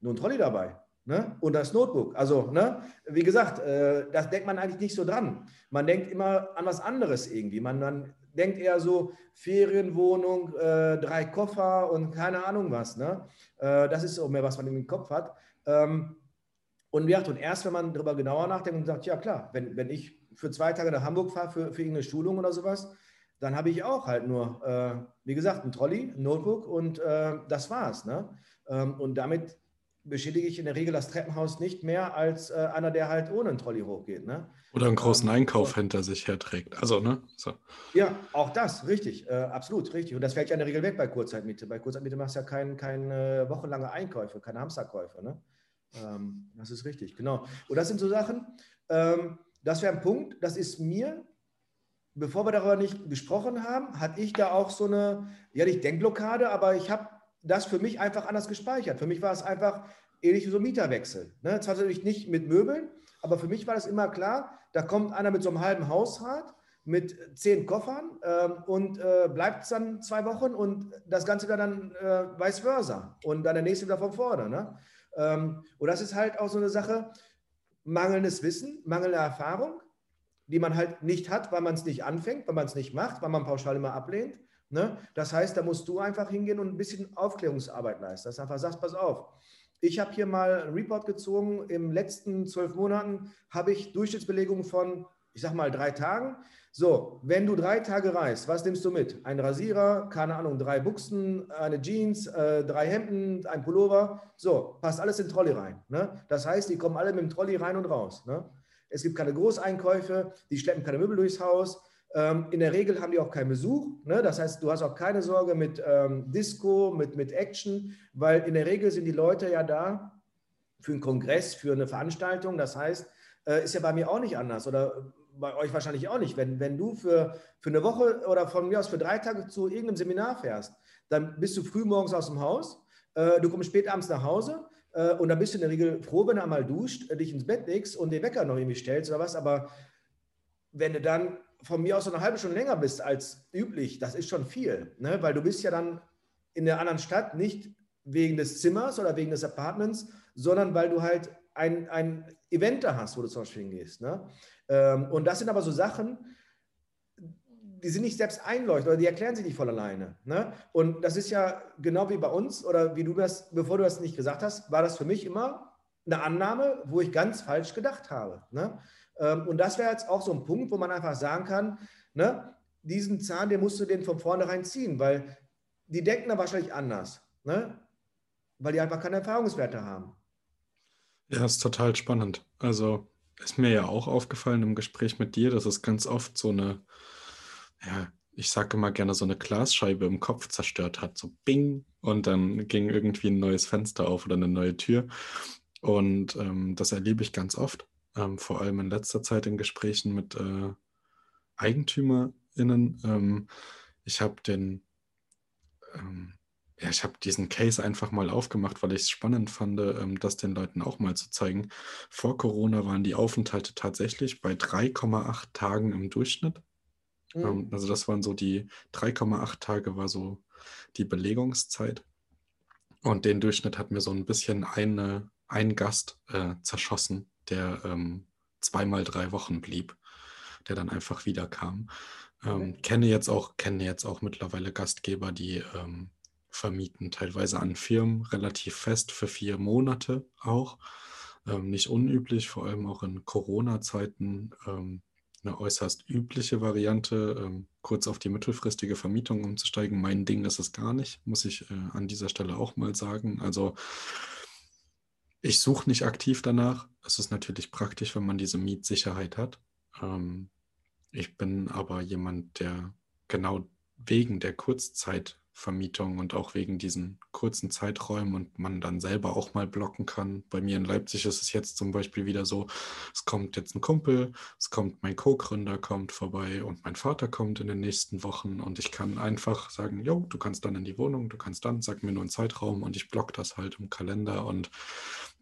nur ein Trolley dabei. Ne? Und das Notebook. Also, ne? wie gesagt, äh, das denkt man eigentlich nicht so dran. Man denkt immer an was anderes irgendwie. Man, man denkt eher so Ferienwohnung, äh, drei Koffer und keine Ahnung was. Ne? Äh, das ist auch mehr, was man im Kopf hat. Ähm, und, ja, und erst, wenn man darüber genauer nachdenkt und sagt, ja klar, wenn, wenn ich für zwei Tage nach Hamburg fahre für, für irgendeine Schulung oder sowas, dann habe ich auch halt nur, äh, wie gesagt, ein Trolley, ein Notebook und äh, das war's. Ne? Ähm, und damit beschädige ich in der Regel das Treppenhaus nicht mehr als äh, einer, der halt ohne einen Trolley hochgeht. Ne? Oder einen großen ähm, Einkauf hinter sich herträgt. Also, ne? So. Ja, auch das, richtig, äh, absolut, richtig. Und das fällt ja in der Regel weg bei Kurzzeitmiete. Bei Kurzzeitmiete machst du ja keine kein, äh, wochenlange Einkäufe, keine Hamsterkäufe. Ne? Ähm, das ist richtig, genau. Und das sind so Sachen, ähm, das wäre ein Punkt, das ist mir, bevor wir darüber nicht gesprochen haben, hatte ich da auch so eine, ja nicht Denkblockade, aber ich habe das für mich einfach anders gespeichert. Für mich war es einfach ähnlich wie so ein Mieterwechsel. Ne? Zwar natürlich nicht mit Möbeln, aber für mich war das immer klar, da kommt einer mit so einem halben Hausrat mit zehn Koffern ähm, und äh, bleibt dann zwei Wochen und das Ganze wieder dann äh, vice versa und dann der nächste wieder von vorne. Ne? Ähm, und das ist halt auch so eine Sache, mangelndes Wissen, mangelnde Erfahrung, die man halt nicht hat, weil man es nicht anfängt, weil man es nicht macht, weil man pauschal immer ablehnt. Ne? Das heißt, da musst du einfach hingehen und ein bisschen Aufklärungsarbeit leisten. Dass du einfach sagst, pass auf, ich habe hier mal einen Report gezogen. Im letzten zwölf Monaten habe ich Durchschnittsbelegung von, ich sag mal, drei Tagen. So, wenn du drei Tage reist, was nimmst du mit? Ein Rasierer, keine Ahnung, drei Buchsen, eine Jeans, äh, drei Hemden, ein Pullover. So, passt alles in den Trolley rein. Ne? Das heißt, die kommen alle mit dem Trolley rein und raus. Ne? Es gibt keine Großeinkäufe, die schleppen keine Möbel durchs Haus. Ähm, in der Regel haben die auch keinen Besuch. Ne? Das heißt, du hast auch keine Sorge mit ähm, Disco, mit, mit Action, weil in der Regel sind die Leute ja da für einen Kongress, für eine Veranstaltung. Das heißt, äh, ist ja bei mir auch nicht anders oder bei euch wahrscheinlich auch nicht. Wenn, wenn du für, für eine Woche oder von mir aus für drei Tage zu irgendeinem Seminar fährst, dann bist du früh morgens aus dem Haus, äh, du kommst spät abends nach Hause äh, und dann bist du in der Regel froh, wenn du einmal duscht, äh, dich ins Bett legst und den Wecker noch irgendwie stellst oder was. Aber wenn du dann von mir aus eine halbe Stunde länger bist als üblich, das ist schon viel, ne? weil du bist ja dann in der anderen Stadt nicht wegen des Zimmers oder wegen des Apartments, sondern weil du halt ein, ein Event da hast, wo du zum Beispiel hingehst. Ne? Ähm, und das sind aber so Sachen, die sind nicht selbst einleuchtend oder die erklären sich nicht voll alleine. Ne? Und das ist ja genau wie bei uns oder wie du das, bevor du das nicht gesagt hast, war das für mich immer eine Annahme, wo ich ganz falsch gedacht habe. Ne? Ähm, und das wäre jetzt auch so ein Punkt, wo man einfach sagen kann, ne, diesen Zahn, den musst du den von vornherein ziehen, weil die denken da wahrscheinlich anders, ne? weil die einfach keine Erfahrungswerte haben. Ja, ist total spannend. Also ist mir ja auch aufgefallen im Gespräch mit dir, dass es ganz oft so eine, ja, ich sage immer gerne, so eine Glasscheibe im Kopf zerstört hat. So bing. Und dann ging irgendwie ein neues Fenster auf oder eine neue Tür. Und ähm, das erlebe ich ganz oft, ähm, vor allem in letzter Zeit in Gesprächen mit äh, EigentümerInnen. Ähm, ich habe den, ähm, ja, ich habe diesen Case einfach mal aufgemacht, weil ich es spannend fand, ähm, das den Leuten auch mal zu zeigen. Vor Corona waren die Aufenthalte tatsächlich bei 3,8 Tagen im Durchschnitt. Mhm. Also das waren so die 3,8 Tage war so die Belegungszeit. Und den Durchschnitt hat mir so ein bisschen eine, ein Gast äh, zerschossen, der ähm, zweimal drei Wochen blieb, der dann einfach wieder kam. Ähm, okay. Kenne jetzt auch, kenne jetzt auch mittlerweile Gastgeber, die ähm, vermieten, teilweise an Firmen relativ fest für vier Monate auch. Ähm, nicht unüblich, vor allem auch in Corona-Zeiten ähm, eine äußerst übliche Variante, ähm, kurz auf die mittelfristige Vermietung umzusteigen. Mein Ding ist es gar nicht, muss ich äh, an dieser Stelle auch mal sagen. Also ich suche nicht aktiv danach. Es ist natürlich praktisch, wenn man diese Mietsicherheit hat. Ähm, ich bin aber jemand, der genau wegen der Kurzzeit Vermietung und auch wegen diesen kurzen Zeiträumen und man dann selber auch mal blocken kann. Bei mir in Leipzig ist es jetzt zum Beispiel wieder so, es kommt jetzt ein Kumpel, es kommt mein Co-Gründer kommt vorbei und mein Vater kommt in den nächsten Wochen und ich kann einfach sagen, jo, du kannst dann in die Wohnung, du kannst dann, sag mir nur einen Zeitraum und ich block das halt im Kalender und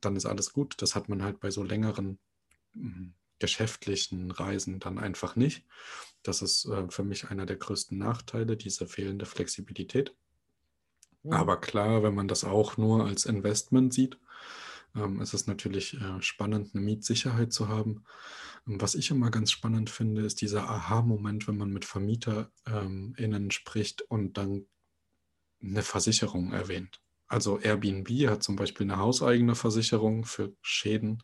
dann ist alles gut. Das hat man halt bei so längeren hm, geschäftlichen Reisen dann einfach nicht. Das ist äh, für mich einer der größten Nachteile, diese fehlende Flexibilität. Ja. Aber klar, wenn man das auch nur als Investment sieht, ähm, ist es natürlich äh, spannend, eine Mietsicherheit zu haben. Ähm, was ich immer ganz spannend finde, ist dieser Aha-Moment, wenn man mit VermieterInnen ähm, spricht und dann eine Versicherung erwähnt. Also Airbnb hat zum Beispiel eine hauseigene Versicherung für Schäden,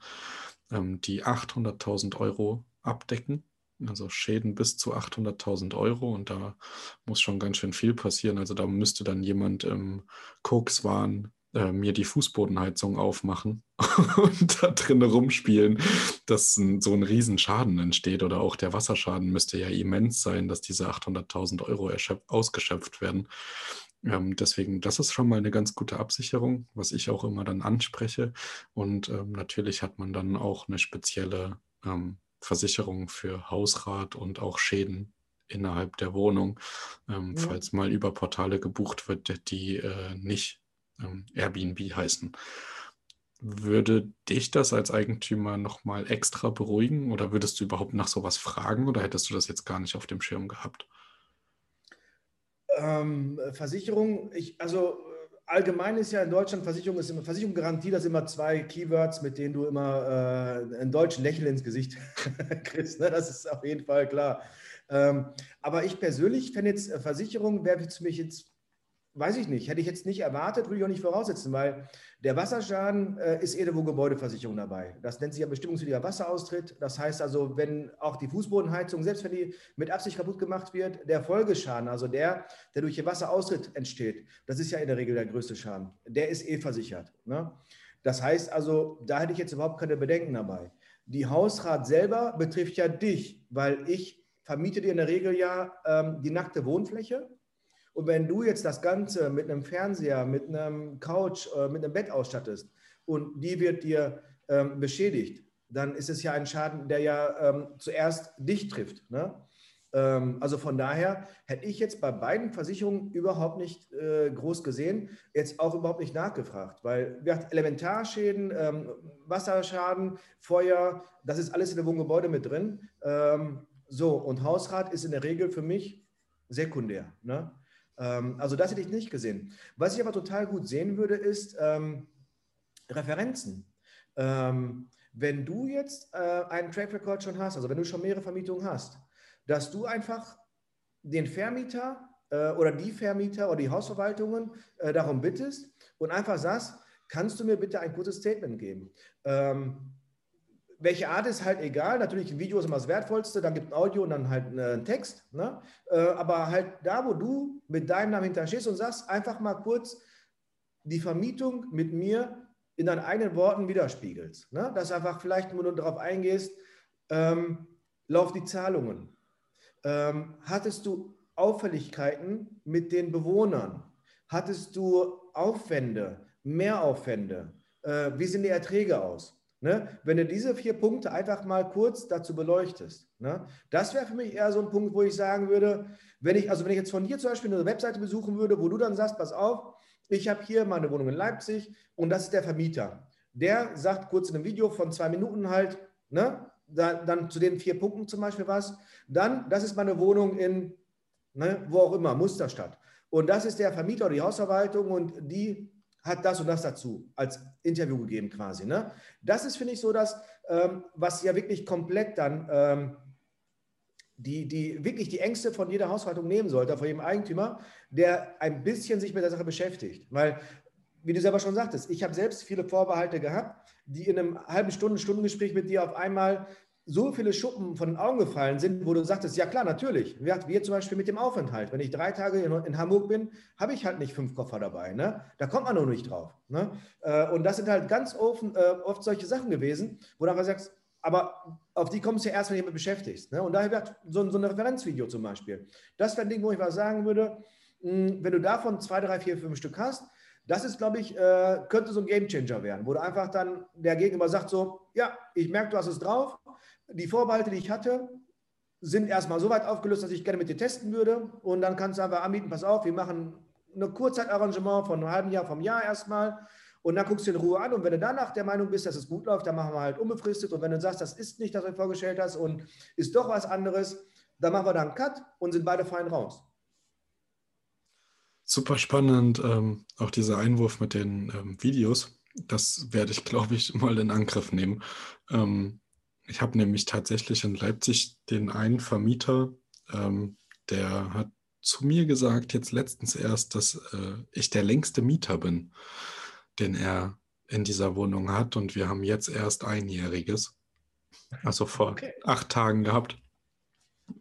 ähm, die 800.000 Euro abdecken also Schäden bis zu 800.000 Euro und da muss schon ganz schön viel passieren. Also da müsste dann jemand im Kokswahn äh, mir die Fußbodenheizung aufmachen (laughs) und da drin rumspielen, dass ein, so ein Riesenschaden entsteht oder auch der Wasserschaden müsste ja immens sein, dass diese 800.000 Euro ausgeschöpft werden. Ähm, deswegen, das ist schon mal eine ganz gute Absicherung, was ich auch immer dann anspreche. Und ähm, natürlich hat man dann auch eine spezielle ähm, Versicherung für Hausrat und auch Schäden innerhalb der Wohnung, ähm, ja. falls mal über Portale gebucht wird, die äh, nicht ähm, Airbnb heißen. Würde dich das als Eigentümer nochmal extra beruhigen oder würdest du überhaupt nach sowas fragen oder hättest du das jetzt gar nicht auf dem Schirm gehabt? Ähm, Versicherung, ich, also allgemein ist ja in Deutschland Versicherung ist immer Versicherung Garantie, das sind immer zwei Keywords, mit denen du immer äh, ein deutschen Lächeln ins Gesicht (laughs) kriegst. Ne? Das ist auf jeden Fall klar. Ähm, aber ich persönlich fände jetzt äh, Versicherung wäre für mich jetzt weiß ich nicht, hätte ich jetzt nicht erwartet, würde ich auch nicht voraussetzen, weil der Wasserschaden äh, ist irgendwo Gebäudeversicherung dabei. Das nennt sich ja bestimmungswidriger Wasseraustritt. Das heißt also, wenn auch die Fußbodenheizung, selbst wenn die mit Absicht kaputt gemacht wird, der Folgeschaden, also der, der durch den Wasseraustritt entsteht, das ist ja in der Regel der größte Schaden, der ist eh versichert. Ne? Das heißt also, da hätte ich jetzt überhaupt keine Bedenken dabei. Die Hausrat selber betrifft ja dich, weil ich vermiete dir in der Regel ja ähm, die nackte Wohnfläche und wenn du jetzt das Ganze mit einem Fernseher, mit einem Couch, äh, mit einem Bett ausstattest und die wird dir ähm, beschädigt, dann ist es ja ein Schaden, der ja ähm, zuerst dich trifft. Ne? Ähm, also von daher hätte ich jetzt bei beiden Versicherungen überhaupt nicht äh, groß gesehen, jetzt auch überhaupt nicht nachgefragt, weil wir Elementarschäden, ähm, Wasserschaden, Feuer, das ist alles in dem Wohngebäude mit drin. Ähm, so, und Hausrat ist in der Regel für mich sekundär. Ne? Ähm, also das hätte ich nicht gesehen. Was ich aber total gut sehen würde, ist ähm, Referenzen. Ähm, wenn du jetzt äh, einen Track Record schon hast, also wenn du schon mehrere Vermietungen hast, dass du einfach den Vermieter äh, oder die Vermieter oder die Hausverwaltungen äh, darum bittest und einfach sagst, kannst du mir bitte ein kurzes Statement geben? Ähm, welche Art ist halt egal. Natürlich, ein Video ist immer das Wertvollste, dann gibt es ein Audio und dann halt einen Text. Ne? Äh, aber halt da, wo du mit deinem Namen hinter stehst und sagst, einfach mal kurz die Vermietung mit mir in deinen eigenen Worten widerspiegelst. Ne? Dass einfach vielleicht nur darauf eingehst, ähm, lauf die Zahlungen. Ähm, hattest du Auffälligkeiten mit den Bewohnern? Hattest du Aufwände, Mehraufwände? Äh, wie sehen die Erträge aus? Ne? Wenn du diese vier Punkte einfach mal kurz dazu beleuchtest, ne? das wäre für mich eher so ein Punkt, wo ich sagen würde, wenn ich, also wenn ich jetzt von dir zum Beispiel eine Webseite besuchen würde, wo du dann sagst, pass auf, ich habe hier meine Wohnung in Leipzig und das ist der Vermieter. Der sagt kurz in einem Video von zwei Minuten halt, ne, dann, dann zu den vier Punkten zum Beispiel was. Dann, das ist meine Wohnung in, ne, wo auch immer, Musterstadt. Und das ist der Vermieter oder die Hausverwaltung und die hat das und das dazu als Interview gegeben quasi. Ne? Das ist, finde ich, so das, ähm, was ja wirklich komplett dann ähm, die, die wirklich die Ängste von jeder Haushaltung nehmen sollte, von jedem Eigentümer, der ein bisschen sich mit der Sache beschäftigt. Weil, wie du selber schon sagtest, ich habe selbst viele Vorbehalte gehabt, die in einem halben Stunden, Stundengespräch mit dir auf einmal so viele Schuppen von den Augen gefallen sind, wo du sagtest, ja klar, natürlich. Wir, zum Beispiel mit dem Aufenthalt. Wenn ich drei Tage in, in Hamburg bin, habe ich halt nicht fünf Koffer dabei. Ne? Da kommt man noch nicht drauf. Ne? Äh, und das sind halt ganz offen, äh, oft solche Sachen gewesen, wo du einfach sagst, aber auf die kommst du ja erst, wenn du dich damit beschäftigst. Ne? Und daher wird so, so ein Referenzvideo zum Beispiel. Das wäre ein Ding, wo ich mal sagen würde, hm, wenn du davon zwei, drei, vier, fünf Stück hast, das ist, glaube ich, äh, könnte so ein Gamechanger werden, wo du einfach dann der Gegenüber sagt so, ja, ich merke, du hast es drauf. Die Vorbehalte, die ich hatte, sind erstmal so weit aufgelöst, dass ich gerne mit dir testen würde. Und dann kannst du einfach anbieten, pass auf, wir machen ein Kurzzeitarrangement von einem halben Jahr, vom Jahr erstmal. Und dann guckst du in Ruhe an und wenn du danach der Meinung bist, dass es gut läuft, dann machen wir halt unbefristet. Und wenn du sagst, das ist nicht das, was du vorgestellt hast und ist doch was anderes, dann machen wir da einen Cut und sind beide fein raus. Super spannend, ähm, auch dieser Einwurf mit den ähm, Videos. Das werde ich, (laughs) glaube ich, mal in Angriff nehmen. Ähm, ich habe nämlich tatsächlich in Leipzig den einen Vermieter, ähm, der hat zu mir gesagt, jetzt letztens erst, dass äh, ich der längste Mieter bin den er in dieser Wohnung hat. Und wir haben jetzt erst einjähriges, also vor okay. acht Tagen gehabt.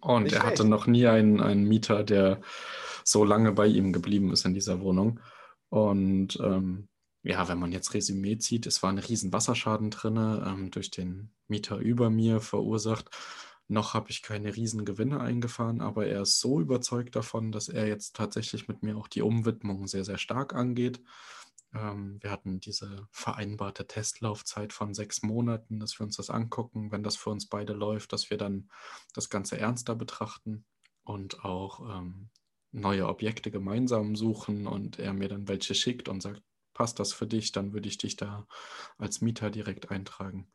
Und Nicht er hatte echt. noch nie einen, einen Mieter, der so lange bei ihm geblieben ist in dieser Wohnung. Und ähm, ja, wenn man jetzt Resümee zieht, es war ein riesen Wasserschaden drin, ähm, durch den Mieter über mir verursacht. Noch habe ich keine riesen Gewinne eingefahren, aber er ist so überzeugt davon, dass er jetzt tatsächlich mit mir auch die Umwidmung sehr, sehr stark angeht. Ähm, wir hatten diese vereinbarte Testlaufzeit von sechs Monaten, dass wir uns das angucken, wenn das für uns beide läuft, dass wir dann das Ganze ernster betrachten und auch ähm, neue Objekte gemeinsam suchen und er mir dann welche schickt und sagt, passt das für dich, dann würde ich dich da als Mieter direkt eintragen.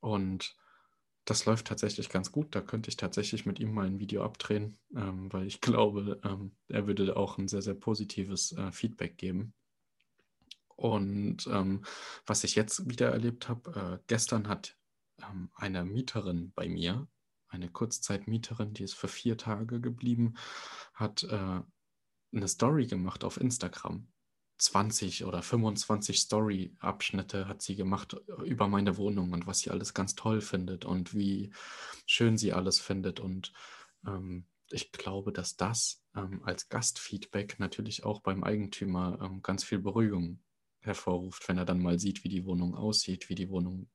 Und das läuft tatsächlich ganz gut. Da könnte ich tatsächlich mit ihm mal ein Video abdrehen, ähm, weil ich (laughs) glaube, ähm, er würde auch ein sehr, sehr positives äh, Feedback geben. Und ähm, was ich jetzt wieder erlebt habe, äh, gestern hat ähm, eine Mieterin bei mir, eine Kurzzeitmieterin, die ist für vier Tage geblieben, hat äh, eine Story gemacht auf Instagram. 20 oder 25 Story-Abschnitte hat sie gemacht über meine Wohnung und was sie alles ganz toll findet und wie schön sie alles findet. Und ähm, ich glaube, dass das ähm, als Gastfeedback natürlich auch beim Eigentümer ähm, ganz viel Beruhigung hervorruft, wenn er dann mal sieht, wie die Wohnung aussieht, wie die Wohnung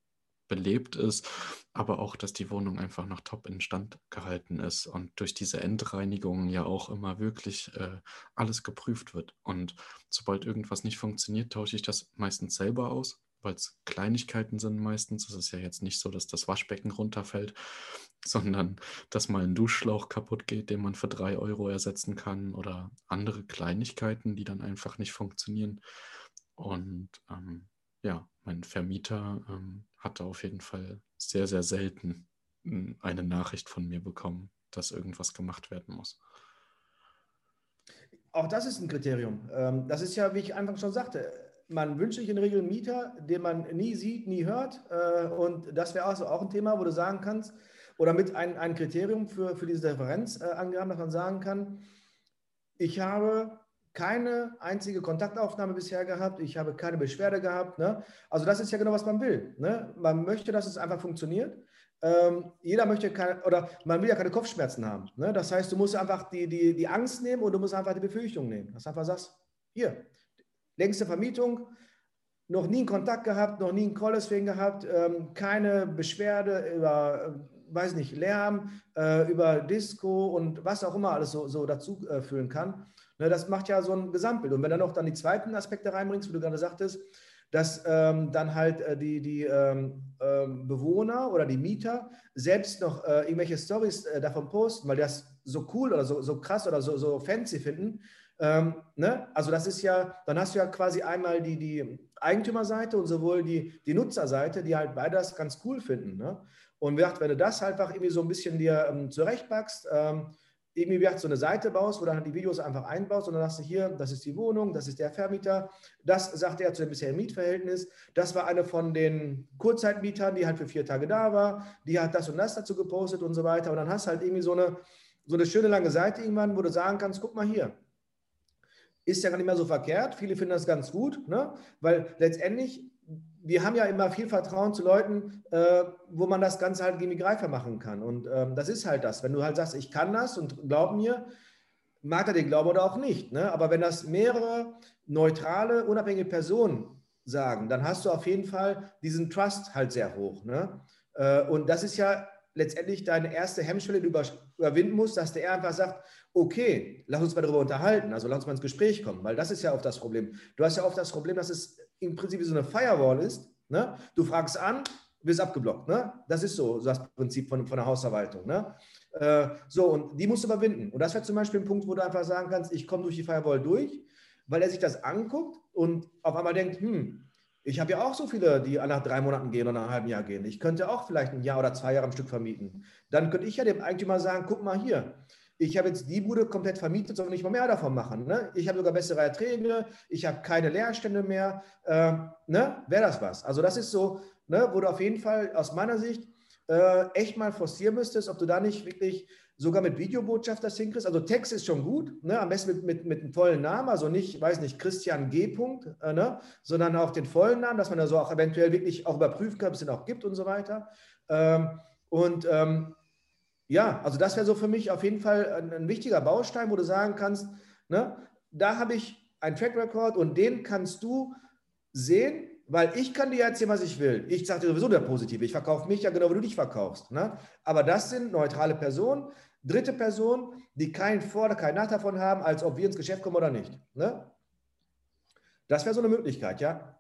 belebt ist, aber auch, dass die Wohnung einfach noch top in Stand gehalten ist und durch diese Endreinigung ja auch immer wirklich äh, alles geprüft wird. Und sobald irgendwas nicht funktioniert, tausche ich das meistens selber aus, weil es Kleinigkeiten sind meistens. Es ist ja jetzt nicht so, dass das Waschbecken runterfällt, (laughs) sondern dass mal ein Duschschlauch kaputt geht, den man für drei Euro ersetzen kann oder andere Kleinigkeiten, die dann einfach nicht funktionieren. Und ähm, ja, mein Vermieter ähm, hatte auf jeden Fall sehr, sehr selten hm, eine Nachricht von mir bekommen, dass irgendwas gemacht werden muss. Auch das ist ein Kriterium. Ähm, das ist ja, wie ich anfangs schon sagte, man wünscht sich in der Regel einen Mieter, den man nie sieht, nie hört. Äh, und das wäre also auch ein Thema, wo du sagen kannst, oder mit ein, ein Kriterium für, für diese Referenz äh, dass man sagen kann, ich habe keine einzige Kontaktaufnahme bisher gehabt, ich habe keine Beschwerde gehabt. Ne? Also das ist ja genau, was man will. Ne? Man möchte, dass es einfach funktioniert. Ähm, jeder möchte keine, oder man will ja keine Kopfschmerzen haben. Ne? Das heißt, du musst einfach die, die, die Angst nehmen und du musst einfach die Befürchtung nehmen. Dass du einfach sagst, hier, längste Vermietung, noch nie einen Kontakt gehabt, noch nie einen Call deswegen gehabt, ähm, keine Beschwerde über weiß nicht, Lärm, äh, über Disco und was auch immer alles so, so dazu äh, führen kann. Ne, das macht ja so ein Gesamtbild. Und wenn dann noch dann die zweiten Aspekte reinbringst, wie du gerade sagtest, dass ähm, dann halt äh, die, die ähm, ähm, Bewohner oder die Mieter selbst noch äh, irgendwelche Stories äh, davon posten, weil die das so cool oder so, so krass oder so, so fancy finden. Ähm, ne? Also das ist ja, dann hast du ja quasi einmal die, die Eigentümerseite und sowohl die, die Nutzerseite, die halt beide das ganz cool finden. Ne? Und wenn du das halt einfach irgendwie so ein bisschen dir ähm, zurechtpackst, ähm, irgendwie wie so eine Seite baust, wo dann die Videos einfach einbaust und dann sagst du hier, das ist die Wohnung, das ist der Vermieter, das sagt er zu dem bisherigen Mietverhältnis, das war eine von den Kurzzeitmietern, die halt für vier Tage da war, die hat das und das dazu gepostet und so weiter. Und dann hast du halt irgendwie so eine, so eine schöne lange Seite irgendwann, wo du sagen kannst, guck mal hier, ist ja gar nicht mehr so verkehrt, viele finden das ganz gut, ne? weil letztendlich wir haben ja immer viel Vertrauen zu Leuten, äh, wo man das Ganze halt greifbar machen kann. Und ähm, das ist halt das. Wenn du halt sagst, ich kann das und glaub mir, mag er den glauben oder auch nicht. Ne? Aber wenn das mehrere neutrale, unabhängige Personen sagen, dann hast du auf jeden Fall diesen Trust halt sehr hoch. Ne? Äh, und das ist ja letztendlich deine erste Hemmschwelle, die du überwinden musst, dass der einfach sagt, okay, lass uns mal darüber unterhalten, also lass uns mal ins Gespräch kommen, weil das ist ja oft das Problem. Du hast ja oft das Problem, dass es im Prinzip wie so eine Firewall ist. Ne? Du fragst an, wirst abgeblockt. Ne? Das ist so das Prinzip von, von der Hausverwaltung. Ne? Äh, so, und die musst du überwinden. Und das wäre zum Beispiel ein Punkt, wo du einfach sagen kannst, ich komme durch die Firewall durch, weil er sich das anguckt und auf einmal denkt, hm, ich habe ja auch so viele, die nach drei Monaten gehen oder nach einem halben Jahr gehen. Ich könnte auch vielleicht ein Jahr oder zwei Jahre am Stück vermieten. Dann könnte ich ja dem Eigentümer sagen, guck mal hier, ich habe jetzt die Bude komplett vermietet, soll nicht mal mehr davon machen. Ne? Ich habe sogar bessere Erträge, ich habe keine Leerstände mehr. Äh, ne? Wäre das was? Also das ist so, ne, wo du auf jeden Fall aus meiner Sicht äh, echt mal forcieren müsstest, ob du da nicht wirklich sogar mit Videobotschaft das hinkriegst. Also Text ist schon gut, ne? am besten mit, mit, mit einem vollen Namen, also nicht, weiß nicht, Christian G. Äh, ne? sondern auch den vollen Namen, dass man da so auch eventuell wirklich auch überprüfen kann, ob es den auch gibt und so weiter. Ähm, und ähm, ja, also das wäre so für mich auf jeden Fall ein, ein, wichtiger Baustein, wo du sagen kannst, ne, da habe ich einen Track Record und den kannst du sehen, weil ich kann dir erzählen, was ich will. Ich sage dir sowieso der Positive. Ich verkaufe mich ja genau, wie du dich verkaufst. Ne? Aber das sind neutrale Personen, dritte Personen, die keinen Vor- oder keinen Nachteil davon haben, als ob wir ins Geschäft kommen oder nicht. Ne? Das wäre so eine Möglichkeit, ja.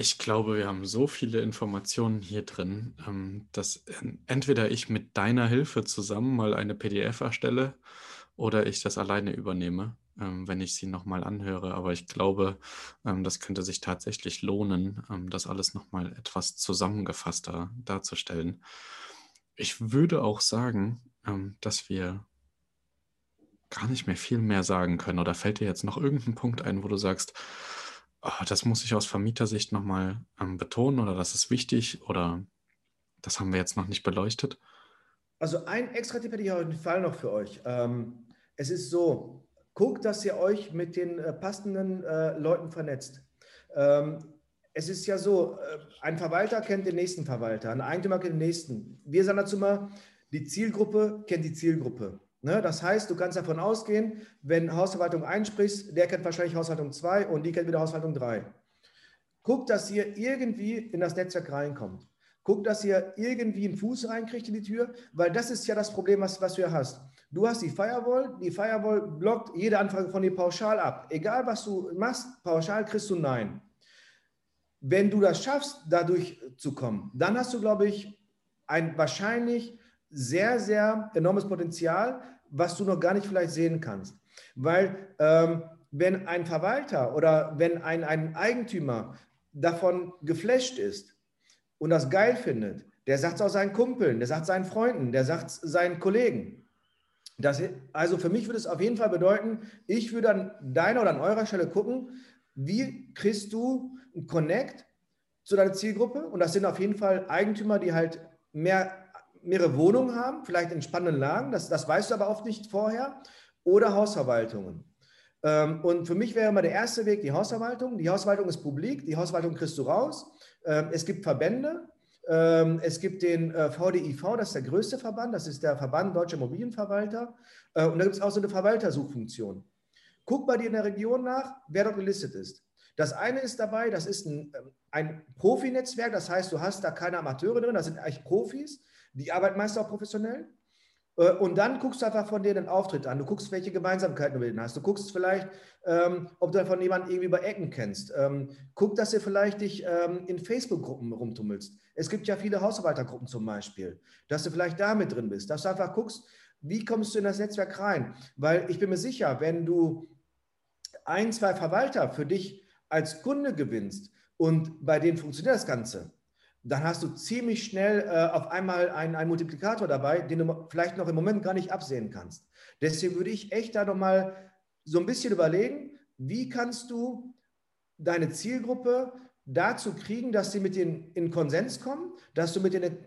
Ich glaube, wir haben so viele Informationen hier drin, ähm, dass entweder ich mit deiner Hilfe zusammen mal eine PDF erstelle oder ich das alleine übernehme, ähm, wenn ich sie nochmal anhöre. Aber ich glaube, ähm, das könnte sich tatsächlich lohnen, das alles nochmal etwas zusammengefasster darzustellen. Ich würde auch sagen, dass wir gar nicht mehr viel mehr sagen können. Oder fällt dir jetzt noch irgendein Punkt ein, wo du sagst, oh, das muss ich aus Vermietersicht nochmal ähm, betonen oder das ist wichtig oder das haben wir jetzt noch nicht beleuchtet? Also ein extra Tipp hätte ich auf jeden Fall noch für euch. Ähm, es ist so, guckt, dass ihr euch mit den äh, passenden äh, Leuten vernetzt. Ähm, es ist ja so, äh, ein Verwalter kennt den nächsten Verwalter, ein Eigentümer kennt den nächsten. Wir sagen dazu mal, die Zielgruppe kennt die Zielgruppe. Ne? Das heißt, du kannst davon ausgehen, wenn Hausverwaltung einsprichst, der kennt wahrscheinlich Haushaltung 2 und die kennt wieder Haushaltung 3. Guckt, dass ihr irgendwie in das Netzwerk reinkommt. Guckt, dass ihr irgendwie einen Fuß reinkriegt in die Tür, weil das ist ja das Problem, was, was du hast. Du hast die Firewall, die Firewall blockt jede Anfrage von dir pauschal ab. Egal, was du machst, pauschal kriegst du Nein. Wenn du das schaffst, dadurch zu kommen, dann hast du, glaube ich, ein wahrscheinlich sehr, sehr enormes Potenzial, was du noch gar nicht vielleicht sehen kannst. Weil ähm, wenn ein Verwalter oder wenn ein, ein Eigentümer davon geflasht ist und das geil findet, der sagt es auch seinen Kumpeln, der sagt seinen Freunden, der sagt es seinen Kollegen. Das, also für mich würde es auf jeden Fall bedeuten, ich würde an deiner oder an eurer Stelle gucken, wie kriegst du ein Connect zu deiner Zielgruppe? Und das sind auf jeden Fall Eigentümer, die halt mehr mehrere Wohnungen haben, vielleicht in spannenden Lagen, das, das weißt du aber oft nicht vorher, oder Hausverwaltungen. Ähm, und für mich wäre immer der erste Weg die Hausverwaltung. Die Hausverwaltung ist publik, die Hausverwaltung kriegst du raus. Ähm, es gibt Verbände, ähm, es gibt den äh, VDIV, das ist der größte Verband, das ist der Verband Deutscher Immobilienverwalter. Äh, und da gibt es auch so eine Verwaltersuchfunktion. Guck bei dir in der Region nach, wer dort gelistet ist. Das eine ist dabei, das ist ein, ein Profinetzwerk, das heißt, du hast da keine Amateure drin, das sind eigentlich Profis, die arbeiten meist auch professionell. Äh, und dann guckst du einfach von denen den Auftritt an. Du guckst, welche Gemeinsamkeiten du mit denen hast. Du guckst vielleicht, ähm, ob du von jemandem irgendwie bei Ecken kennst. Ähm, guck, dass du vielleicht dich ähm, in Facebook-Gruppen rumtummelst. Es gibt ja viele Hausarbeitergruppen zum Beispiel, dass du vielleicht da mit drin bist, dass du einfach guckst, wie kommst du in das Netzwerk rein? Weil ich bin mir sicher, wenn du ein, zwei Verwalter für dich als Kunde gewinnst und bei denen funktioniert das Ganze, dann hast du ziemlich schnell äh, auf einmal einen, einen Multiplikator dabei, den du vielleicht noch im Moment gar nicht absehen kannst. Deswegen würde ich echt da nochmal so ein bisschen überlegen, wie kannst du deine Zielgruppe dazu kriegen, dass sie mit denen in Konsens kommen, dass du mit denen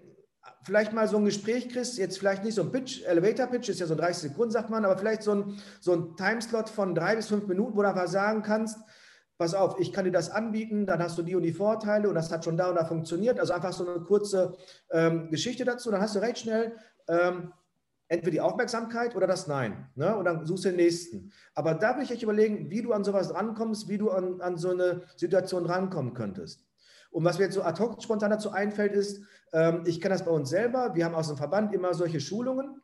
vielleicht mal so ein Gespräch kriegst, jetzt vielleicht nicht so ein Pitch, Elevator-Pitch, ist ja so 30 Sekunden, sagt man, aber vielleicht so ein, so ein Timeslot von drei bis fünf Minuten, wo du einfach sagen kannst, pass auf, ich kann dir das anbieten, dann hast du die und die Vorteile und das hat schon da und da funktioniert. Also einfach so eine kurze ähm, Geschichte dazu, dann hast du recht schnell ähm, entweder die Aufmerksamkeit oder das Nein. Ne? Und dann suchst du den nächsten. Aber da will ich echt überlegen, wie du an sowas rankommst, wie du an, an so eine Situation rankommen könntest. Und was mir jetzt so ad hoc spontan dazu einfällt, ist, ähm, ich kenne das bei uns selber, wir haben aus dem Verband immer solche Schulungen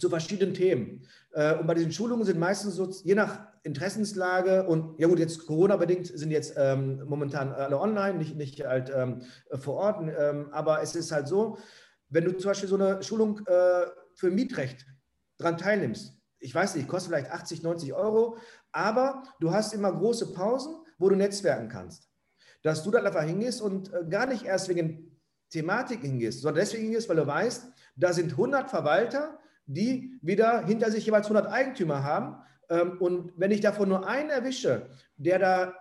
zu verschiedenen Themen. Äh, und bei diesen Schulungen sind meistens so, je nach Interessenslage und ja gut, jetzt Corona-bedingt sind jetzt ähm, momentan alle online, nicht, nicht halt ähm, vor Ort, ähm, aber es ist halt so, wenn du zum Beispiel so eine Schulung äh, für Mietrecht dran teilnimmst, ich weiß nicht, kostet vielleicht 80, 90 Euro, aber du hast immer große Pausen, wo du netzwerken kannst. Dass du dann einfach hingehst und äh, gar nicht erst wegen Thematik hingehst, sondern deswegen hingehst, weil du weißt, da sind 100 Verwalter, die wieder hinter sich jeweils 100 Eigentümer haben. Ähm, und wenn ich davon nur einen erwische, der da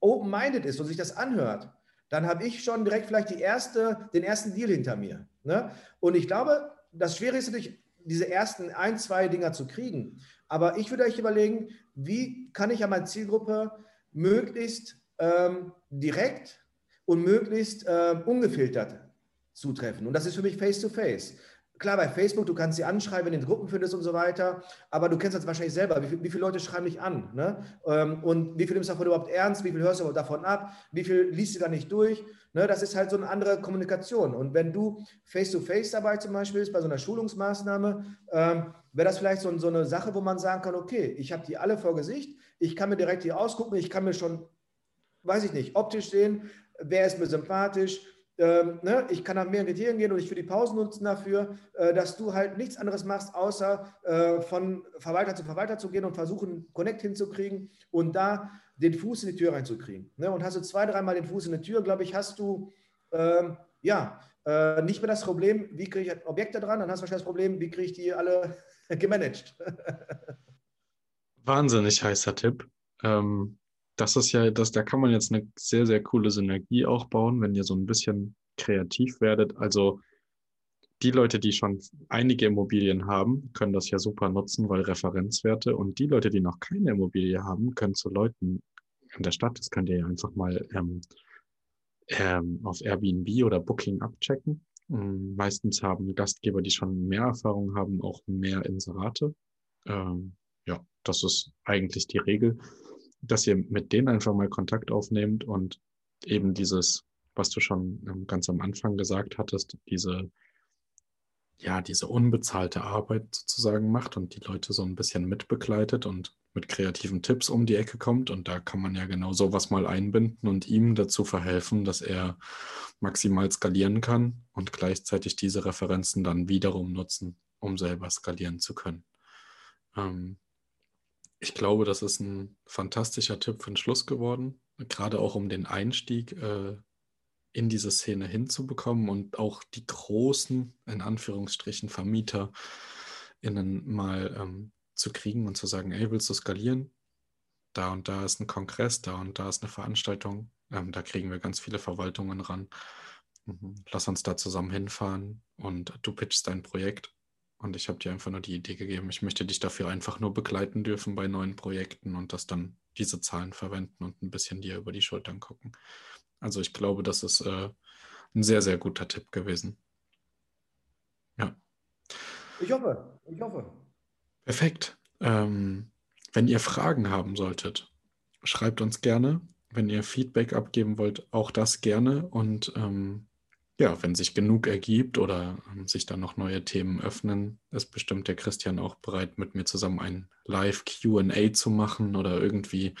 open-minded ist und sich das anhört, dann habe ich schon direkt vielleicht erste, den ersten Deal hinter mir. Ne? Und ich glaube, das Schwierige ist natürlich, diese ersten ein, zwei Dinger zu kriegen. Aber ich würde euch überlegen, wie kann ich an meine Zielgruppe möglichst ähm, direkt und möglichst äh, ungefiltert zutreffen. Und das ist für mich Face-to-Face. -face. Klar, bei Facebook, du kannst sie anschreiben, wenn du in Gruppen findest und so weiter, aber du kennst das wahrscheinlich selber. Wie, wie viele Leute schreiben dich an? Ne? Ähm, und wie viel nimmst du davon überhaupt ernst? Wie viel hörst du davon ab? Wie viel liest du da nicht durch? Ne? Das ist halt so eine andere Kommunikation. Und wenn du face-to-face -face dabei zum Beispiel bist, bei so einer Schulungsmaßnahme, ähm, wäre das vielleicht so, so eine Sache, wo man sagen kann, okay, ich habe die alle vor Gesicht, ich kann mir direkt die ausgucken, ich kann mir schon, weiß ich nicht, optisch sehen, wer ist mir sympathisch, ähm, ne, ich kann nach mehreren Kriterien gehen und ich für die Pausen nutzen dafür, äh, dass du halt nichts anderes machst, außer äh, von Verwalter zu Verwalter zu gehen und versuchen, Connect hinzukriegen und da den Fuß in die Tür reinzukriegen. Ne? Und hast du zwei, dreimal den Fuß in die Tür, glaube ich, hast du ähm, ja äh, nicht mehr das Problem, wie kriege ich Objekte dran, dann hast du wahrscheinlich das Problem, wie kriege ich die alle (laughs) gemanagt. (laughs) Wahnsinnig heißer Tipp. Ähm, das ist ja, das, da kann man jetzt eine sehr, sehr coole Synergie auch bauen, wenn ihr so ein bisschen kreativ werdet. Also die Leute, die schon einige Immobilien haben, können das ja super nutzen, weil Referenzwerte und die Leute, die noch keine Immobilie haben, können zu Leuten in der Stadt, das könnt ihr ja einfach mal ähm, ähm, auf Airbnb oder Booking abchecken. Ähm, meistens haben Gastgeber, die schon mehr Erfahrung haben, auch mehr Inserate. Ähm, ja, das ist eigentlich die Regel dass ihr mit denen einfach mal Kontakt aufnehmt und eben dieses, was du schon ähm, ganz am Anfang gesagt hattest, diese, ja, diese unbezahlte Arbeit sozusagen macht und die Leute so ein bisschen mitbegleitet und mit kreativen Tipps um die Ecke kommt. Und da kann man ja genau sowas mal einbinden und ihm dazu verhelfen, dass er maximal skalieren kann und gleichzeitig diese Referenzen dann wiederum nutzen, um selber skalieren zu können. Ähm, ich glaube, das ist ein fantastischer Tipp für den Schluss geworden, gerade auch um den Einstieg äh, in diese Szene hinzubekommen und auch die großen, in Anführungsstrichen, VermieterInnen mal ähm, zu kriegen und zu sagen, ey, willst du skalieren? Da und da ist ein Kongress, da und da ist eine Veranstaltung, ähm, da kriegen wir ganz viele Verwaltungen ran. Mhm. Lass uns da zusammen hinfahren und du pitchst dein Projekt und ich habe dir einfach nur die Idee gegeben, ich möchte dich dafür einfach nur begleiten dürfen bei neuen Projekten und das dann diese Zahlen verwenden und ein bisschen dir über die Schultern gucken. Also ich glaube, das ist äh, ein sehr, sehr guter Tipp gewesen. Ja. Ich hoffe, ich hoffe. Perfekt. Ähm, wenn ihr Fragen haben solltet, schreibt uns gerne. wenn ihr Feedback abgeben wollt, auch das gerne. Und ähm, ja, wenn sich genug ergibt oder ähm, sich dann noch neue Themen öffnen, ist bestimmt der Christian auch bereit, mit mir zusammen ein Live-QA zu machen oder irgendwie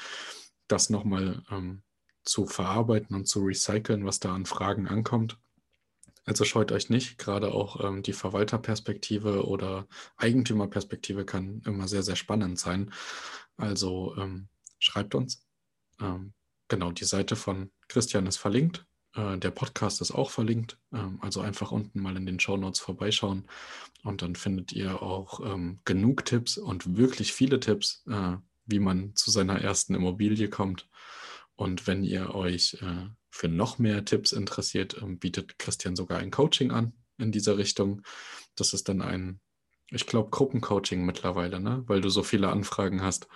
das nochmal ähm, zu verarbeiten und zu recyceln, was da an Fragen ankommt. Also scheut euch nicht, gerade auch ähm, die Verwalterperspektive oder Eigentümerperspektive kann immer sehr, sehr spannend sein. Also ähm, schreibt uns. Ähm, genau, die Seite von Christian ist verlinkt. Äh, der Podcast ist auch verlinkt. Ähm, also einfach unten mal in den Show Notes vorbeischauen und dann findet ihr auch ähm, genug Tipps und wirklich viele Tipps, äh, wie man zu seiner ersten Immobilie kommt. Und wenn ihr euch äh, für noch mehr Tipps interessiert, ähm, bietet Christian sogar ein Coaching an in dieser Richtung. Das ist dann ein, ich glaube, Gruppencoaching mittlerweile, ne? weil du so viele Anfragen hast.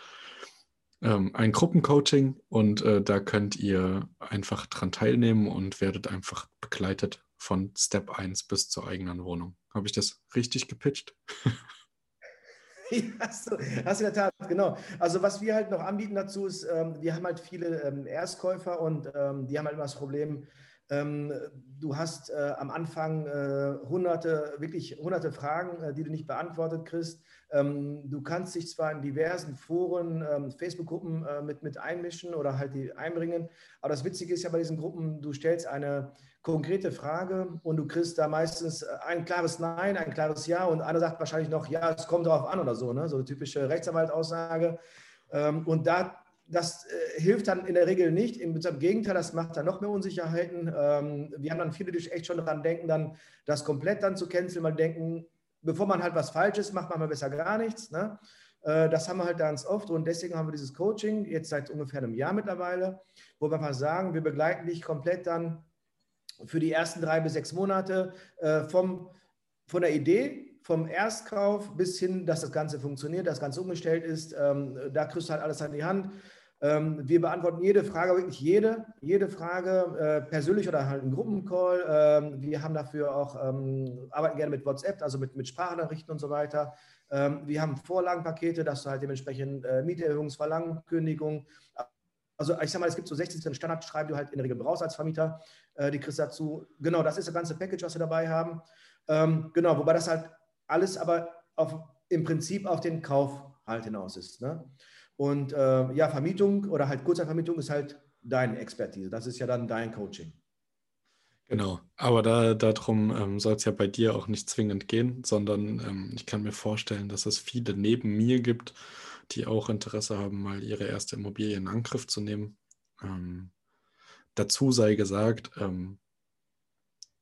Ähm, ein Gruppencoaching und äh, da könnt ihr einfach dran teilnehmen und werdet einfach begleitet von Step 1 bis zur eigenen Wohnung. Habe ich das richtig gepitcht? (laughs) hast, du, hast du in der Tat, genau. Also was wir halt noch anbieten dazu ist, ähm, wir haben halt viele ähm, Erstkäufer und ähm, die haben halt immer das Problem, du hast äh, am Anfang äh, hunderte, wirklich hunderte Fragen, äh, die du nicht beantwortet kriegst. Ähm, du kannst dich zwar in diversen Foren, ähm, Facebook-Gruppen mit, mit einmischen oder halt die einbringen, aber das Witzige ist ja bei diesen Gruppen, du stellst eine konkrete Frage und du kriegst da meistens ein klares Nein, ein klares Ja und einer sagt wahrscheinlich noch, ja, es kommt darauf an oder so, ne? so eine typische Rechtsanwaltaussage. Ähm, und da, das äh, hilft dann in der Regel nicht. Im, Gegenteil, das macht dann noch mehr Unsicherheiten. Ähm, wir haben dann viele, die echt schon daran denken, dann das komplett dann zu canceln, weil denken, bevor man halt was Falsches macht, machen wir besser gar nichts. Ne? Äh, das haben wir halt ganz oft und deswegen haben wir dieses Coaching jetzt seit ungefähr einem Jahr mittlerweile, wo wir einfach sagen, wir begleiten dich komplett dann für die ersten drei bis sechs Monate äh, vom, von der Idee, vom Erstkauf bis hin, dass das Ganze funktioniert, das Ganze umgestellt ist. Ähm, da kriegst du halt alles an die Hand. Ähm, wir beantworten jede Frage, wirklich jede, jede Frage, äh, persönlich oder halt im Gruppencall. Ähm, wir haben dafür auch, ähm, arbeiten gerne mit WhatsApp, also mit, mit Sprachnachrichten und so weiter. Wir haben Vorlagenpakete, dass du halt dementsprechend äh, Mieterhöhungsverlangen, Kündigung, also ich sag mal, es gibt so 16 Standardschreiben, die du halt in der Regel brauchst als Vermieter. Äh, die kriegst du dazu. Genau, das ist das ganze Package, was wir dabei haben. Ähm, genau, wobei das halt alles aber auf, im Prinzip auf den Kauf halt hinaus ist. Ne? Und äh, ja, Vermietung oder halt Kurzzeitvermietung ist halt deine Expertise. Das ist ja dann dein Coaching. Genau, aber da, darum ähm, soll es ja bei dir auch nicht zwingend gehen, sondern ähm, ich kann mir vorstellen, dass es viele neben mir gibt, die auch Interesse haben, mal ihre erste Immobilie in Angriff zu nehmen. Ähm, dazu sei gesagt, ähm,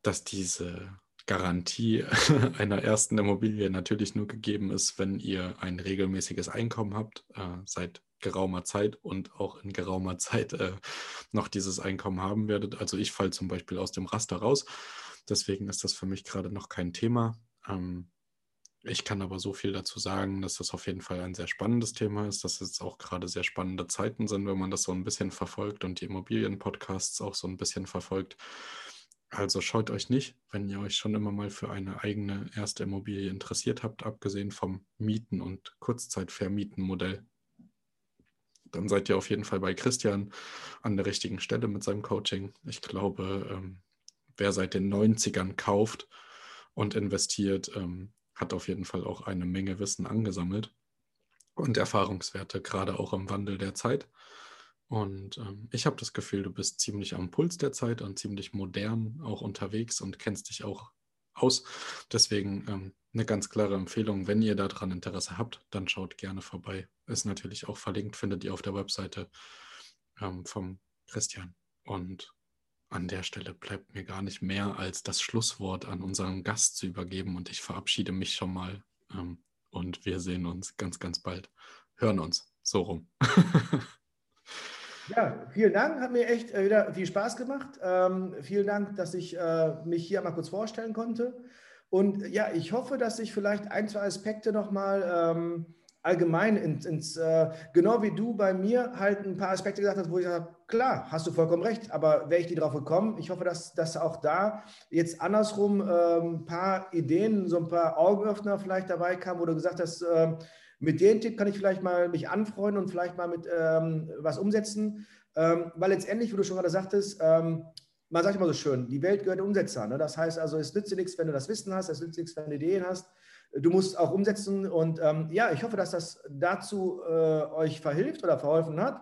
dass diese Garantie (laughs) einer ersten Immobilie natürlich nur gegeben ist, wenn ihr ein regelmäßiges Einkommen habt, äh, seit geraumer Zeit und auch in geraumer Zeit äh, noch dieses Einkommen haben werdet. Also ich falle zum Beispiel aus dem Raster raus. Deswegen ist das für mich gerade noch kein Thema. Ähm, ich kann aber so viel dazu sagen, dass das auf jeden Fall ein sehr spannendes Thema ist, dass es auch gerade sehr spannende Zeiten sind, wenn man das so ein bisschen verfolgt und die Immobilienpodcasts auch so ein bisschen verfolgt. Also schaut euch nicht, wenn ihr euch schon immer mal für eine eigene erste Immobilie interessiert habt, abgesehen vom Mieten- und Kurzzeitvermieten-Modell, dann seid ihr auf jeden Fall bei Christian an der richtigen Stelle mit seinem Coaching. Ich glaube, ähm, wer seit den 90ern kauft und investiert, ähm, hat auf jeden Fall auch eine Menge Wissen angesammelt und Erfahrungswerte, gerade auch im Wandel der Zeit. Und ähm, ich habe das Gefühl, du bist ziemlich am Puls der Zeit und ziemlich modern auch unterwegs und kennst dich auch aus. Deswegen ähm, eine ganz klare Empfehlung, wenn ihr daran Interesse habt, dann schaut gerne vorbei. Ist natürlich auch verlinkt, findet ihr auf der Webseite ähm, vom Christian. Und an der Stelle bleibt mir gar nicht mehr, als das Schlusswort an unseren Gast zu übergeben. Und ich verabschiede mich schon mal. Ähm, und wir sehen uns ganz, ganz bald. Hören uns. So rum. (laughs) ja, vielen Dank. Hat mir echt äh, wieder viel Spaß gemacht. Ähm, vielen Dank, dass ich äh, mich hier mal kurz vorstellen konnte. Und ja, ich hoffe, dass ich vielleicht ein, zwei Aspekte nochmal ähm, allgemein ins, ins äh, genau wie du bei mir halt ein paar Aspekte gesagt hast, wo ich sage, klar, hast du vollkommen recht, aber wäre ich die drauf gekommen? Ich hoffe, dass, dass auch da jetzt andersrum äh, ein paar Ideen, so ein paar Augenöffner vielleicht dabei kamen, wo du gesagt hast, äh, mit dem Tipp kann ich vielleicht mal mich anfreunden und vielleicht mal mit ähm, was umsetzen. ähm, weil letztendlich, wie du schon gerade sagtest, ähm, man sagt immer so schön, die Welt gehört Umsetzer. Ne? Das heißt also, es nützt dir nichts, wenn du das Wissen hast, es nützt nichts, wenn du Ideen hast. Du musst auch umsetzen und ähm, ja, ich hoffe, dass das dazu äh, euch verhilft oder verholfen hat.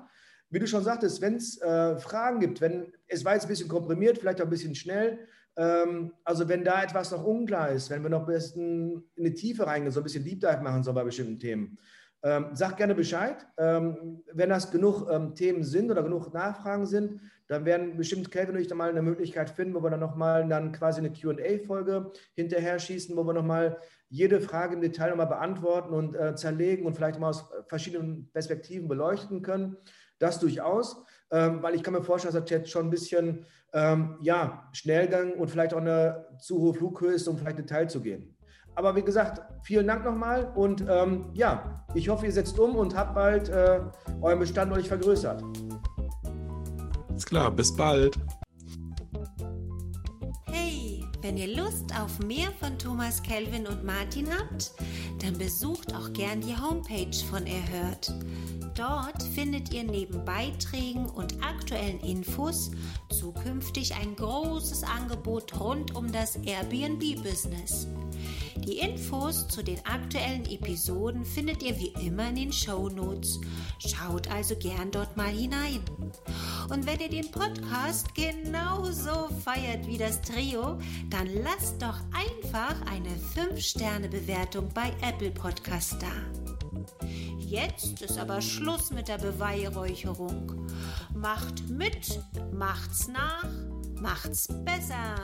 Wie du schon sagtest, wenn es äh, Fragen gibt, wenn es war jetzt ein bisschen komprimiert, vielleicht auch ein bisschen schnell, also wenn da etwas noch unklar ist, wenn wir noch ein bisschen in die Tiefe reingehen, so ein bisschen Deep Dive machen sollen bei bestimmten Themen, ähm, sagt gerne Bescheid. Ähm, wenn das genug ähm, Themen sind oder genug Nachfragen sind, dann werden bestimmt Kelvin und ich dann mal eine Möglichkeit finden, wo wir dann nochmal dann quasi eine QA-Folge hinterher schießen, wo wir nochmal jede Frage im Detail nochmal beantworten und äh, zerlegen und vielleicht mal aus verschiedenen Perspektiven beleuchten können. Das durchaus, ähm, weil ich kann mir vorstellen, dass das jetzt schon ein bisschen ähm, ja, Schnellgang und vielleicht auch eine zu hohe Flughöhe ist, um vielleicht Detail zu gehen. Aber wie gesagt, vielen Dank nochmal und ähm, ja, ich hoffe, ihr setzt um und habt bald äh, euren Bestand deutlich vergrößert. Ist klar, bis bald. Wenn ihr Lust auf mehr von Thomas Kelvin und Martin habt, dann besucht auch gern die Homepage von Erhört. Dort findet ihr neben Beiträgen und aktuellen Infos zukünftig ein großes Angebot rund um das Airbnb-Business. Die Infos zu den aktuellen Episoden findet ihr wie immer in den Show Notes. Schaut also gern dort mal hinein. Und wenn ihr den Podcast genauso feiert wie das Trio, dann lasst doch einfach eine 5-Sterne-Bewertung bei Apple Podcast da. Jetzt ist aber Schluss mit der Beweihräucherung. Macht mit, macht's nach, macht's besser.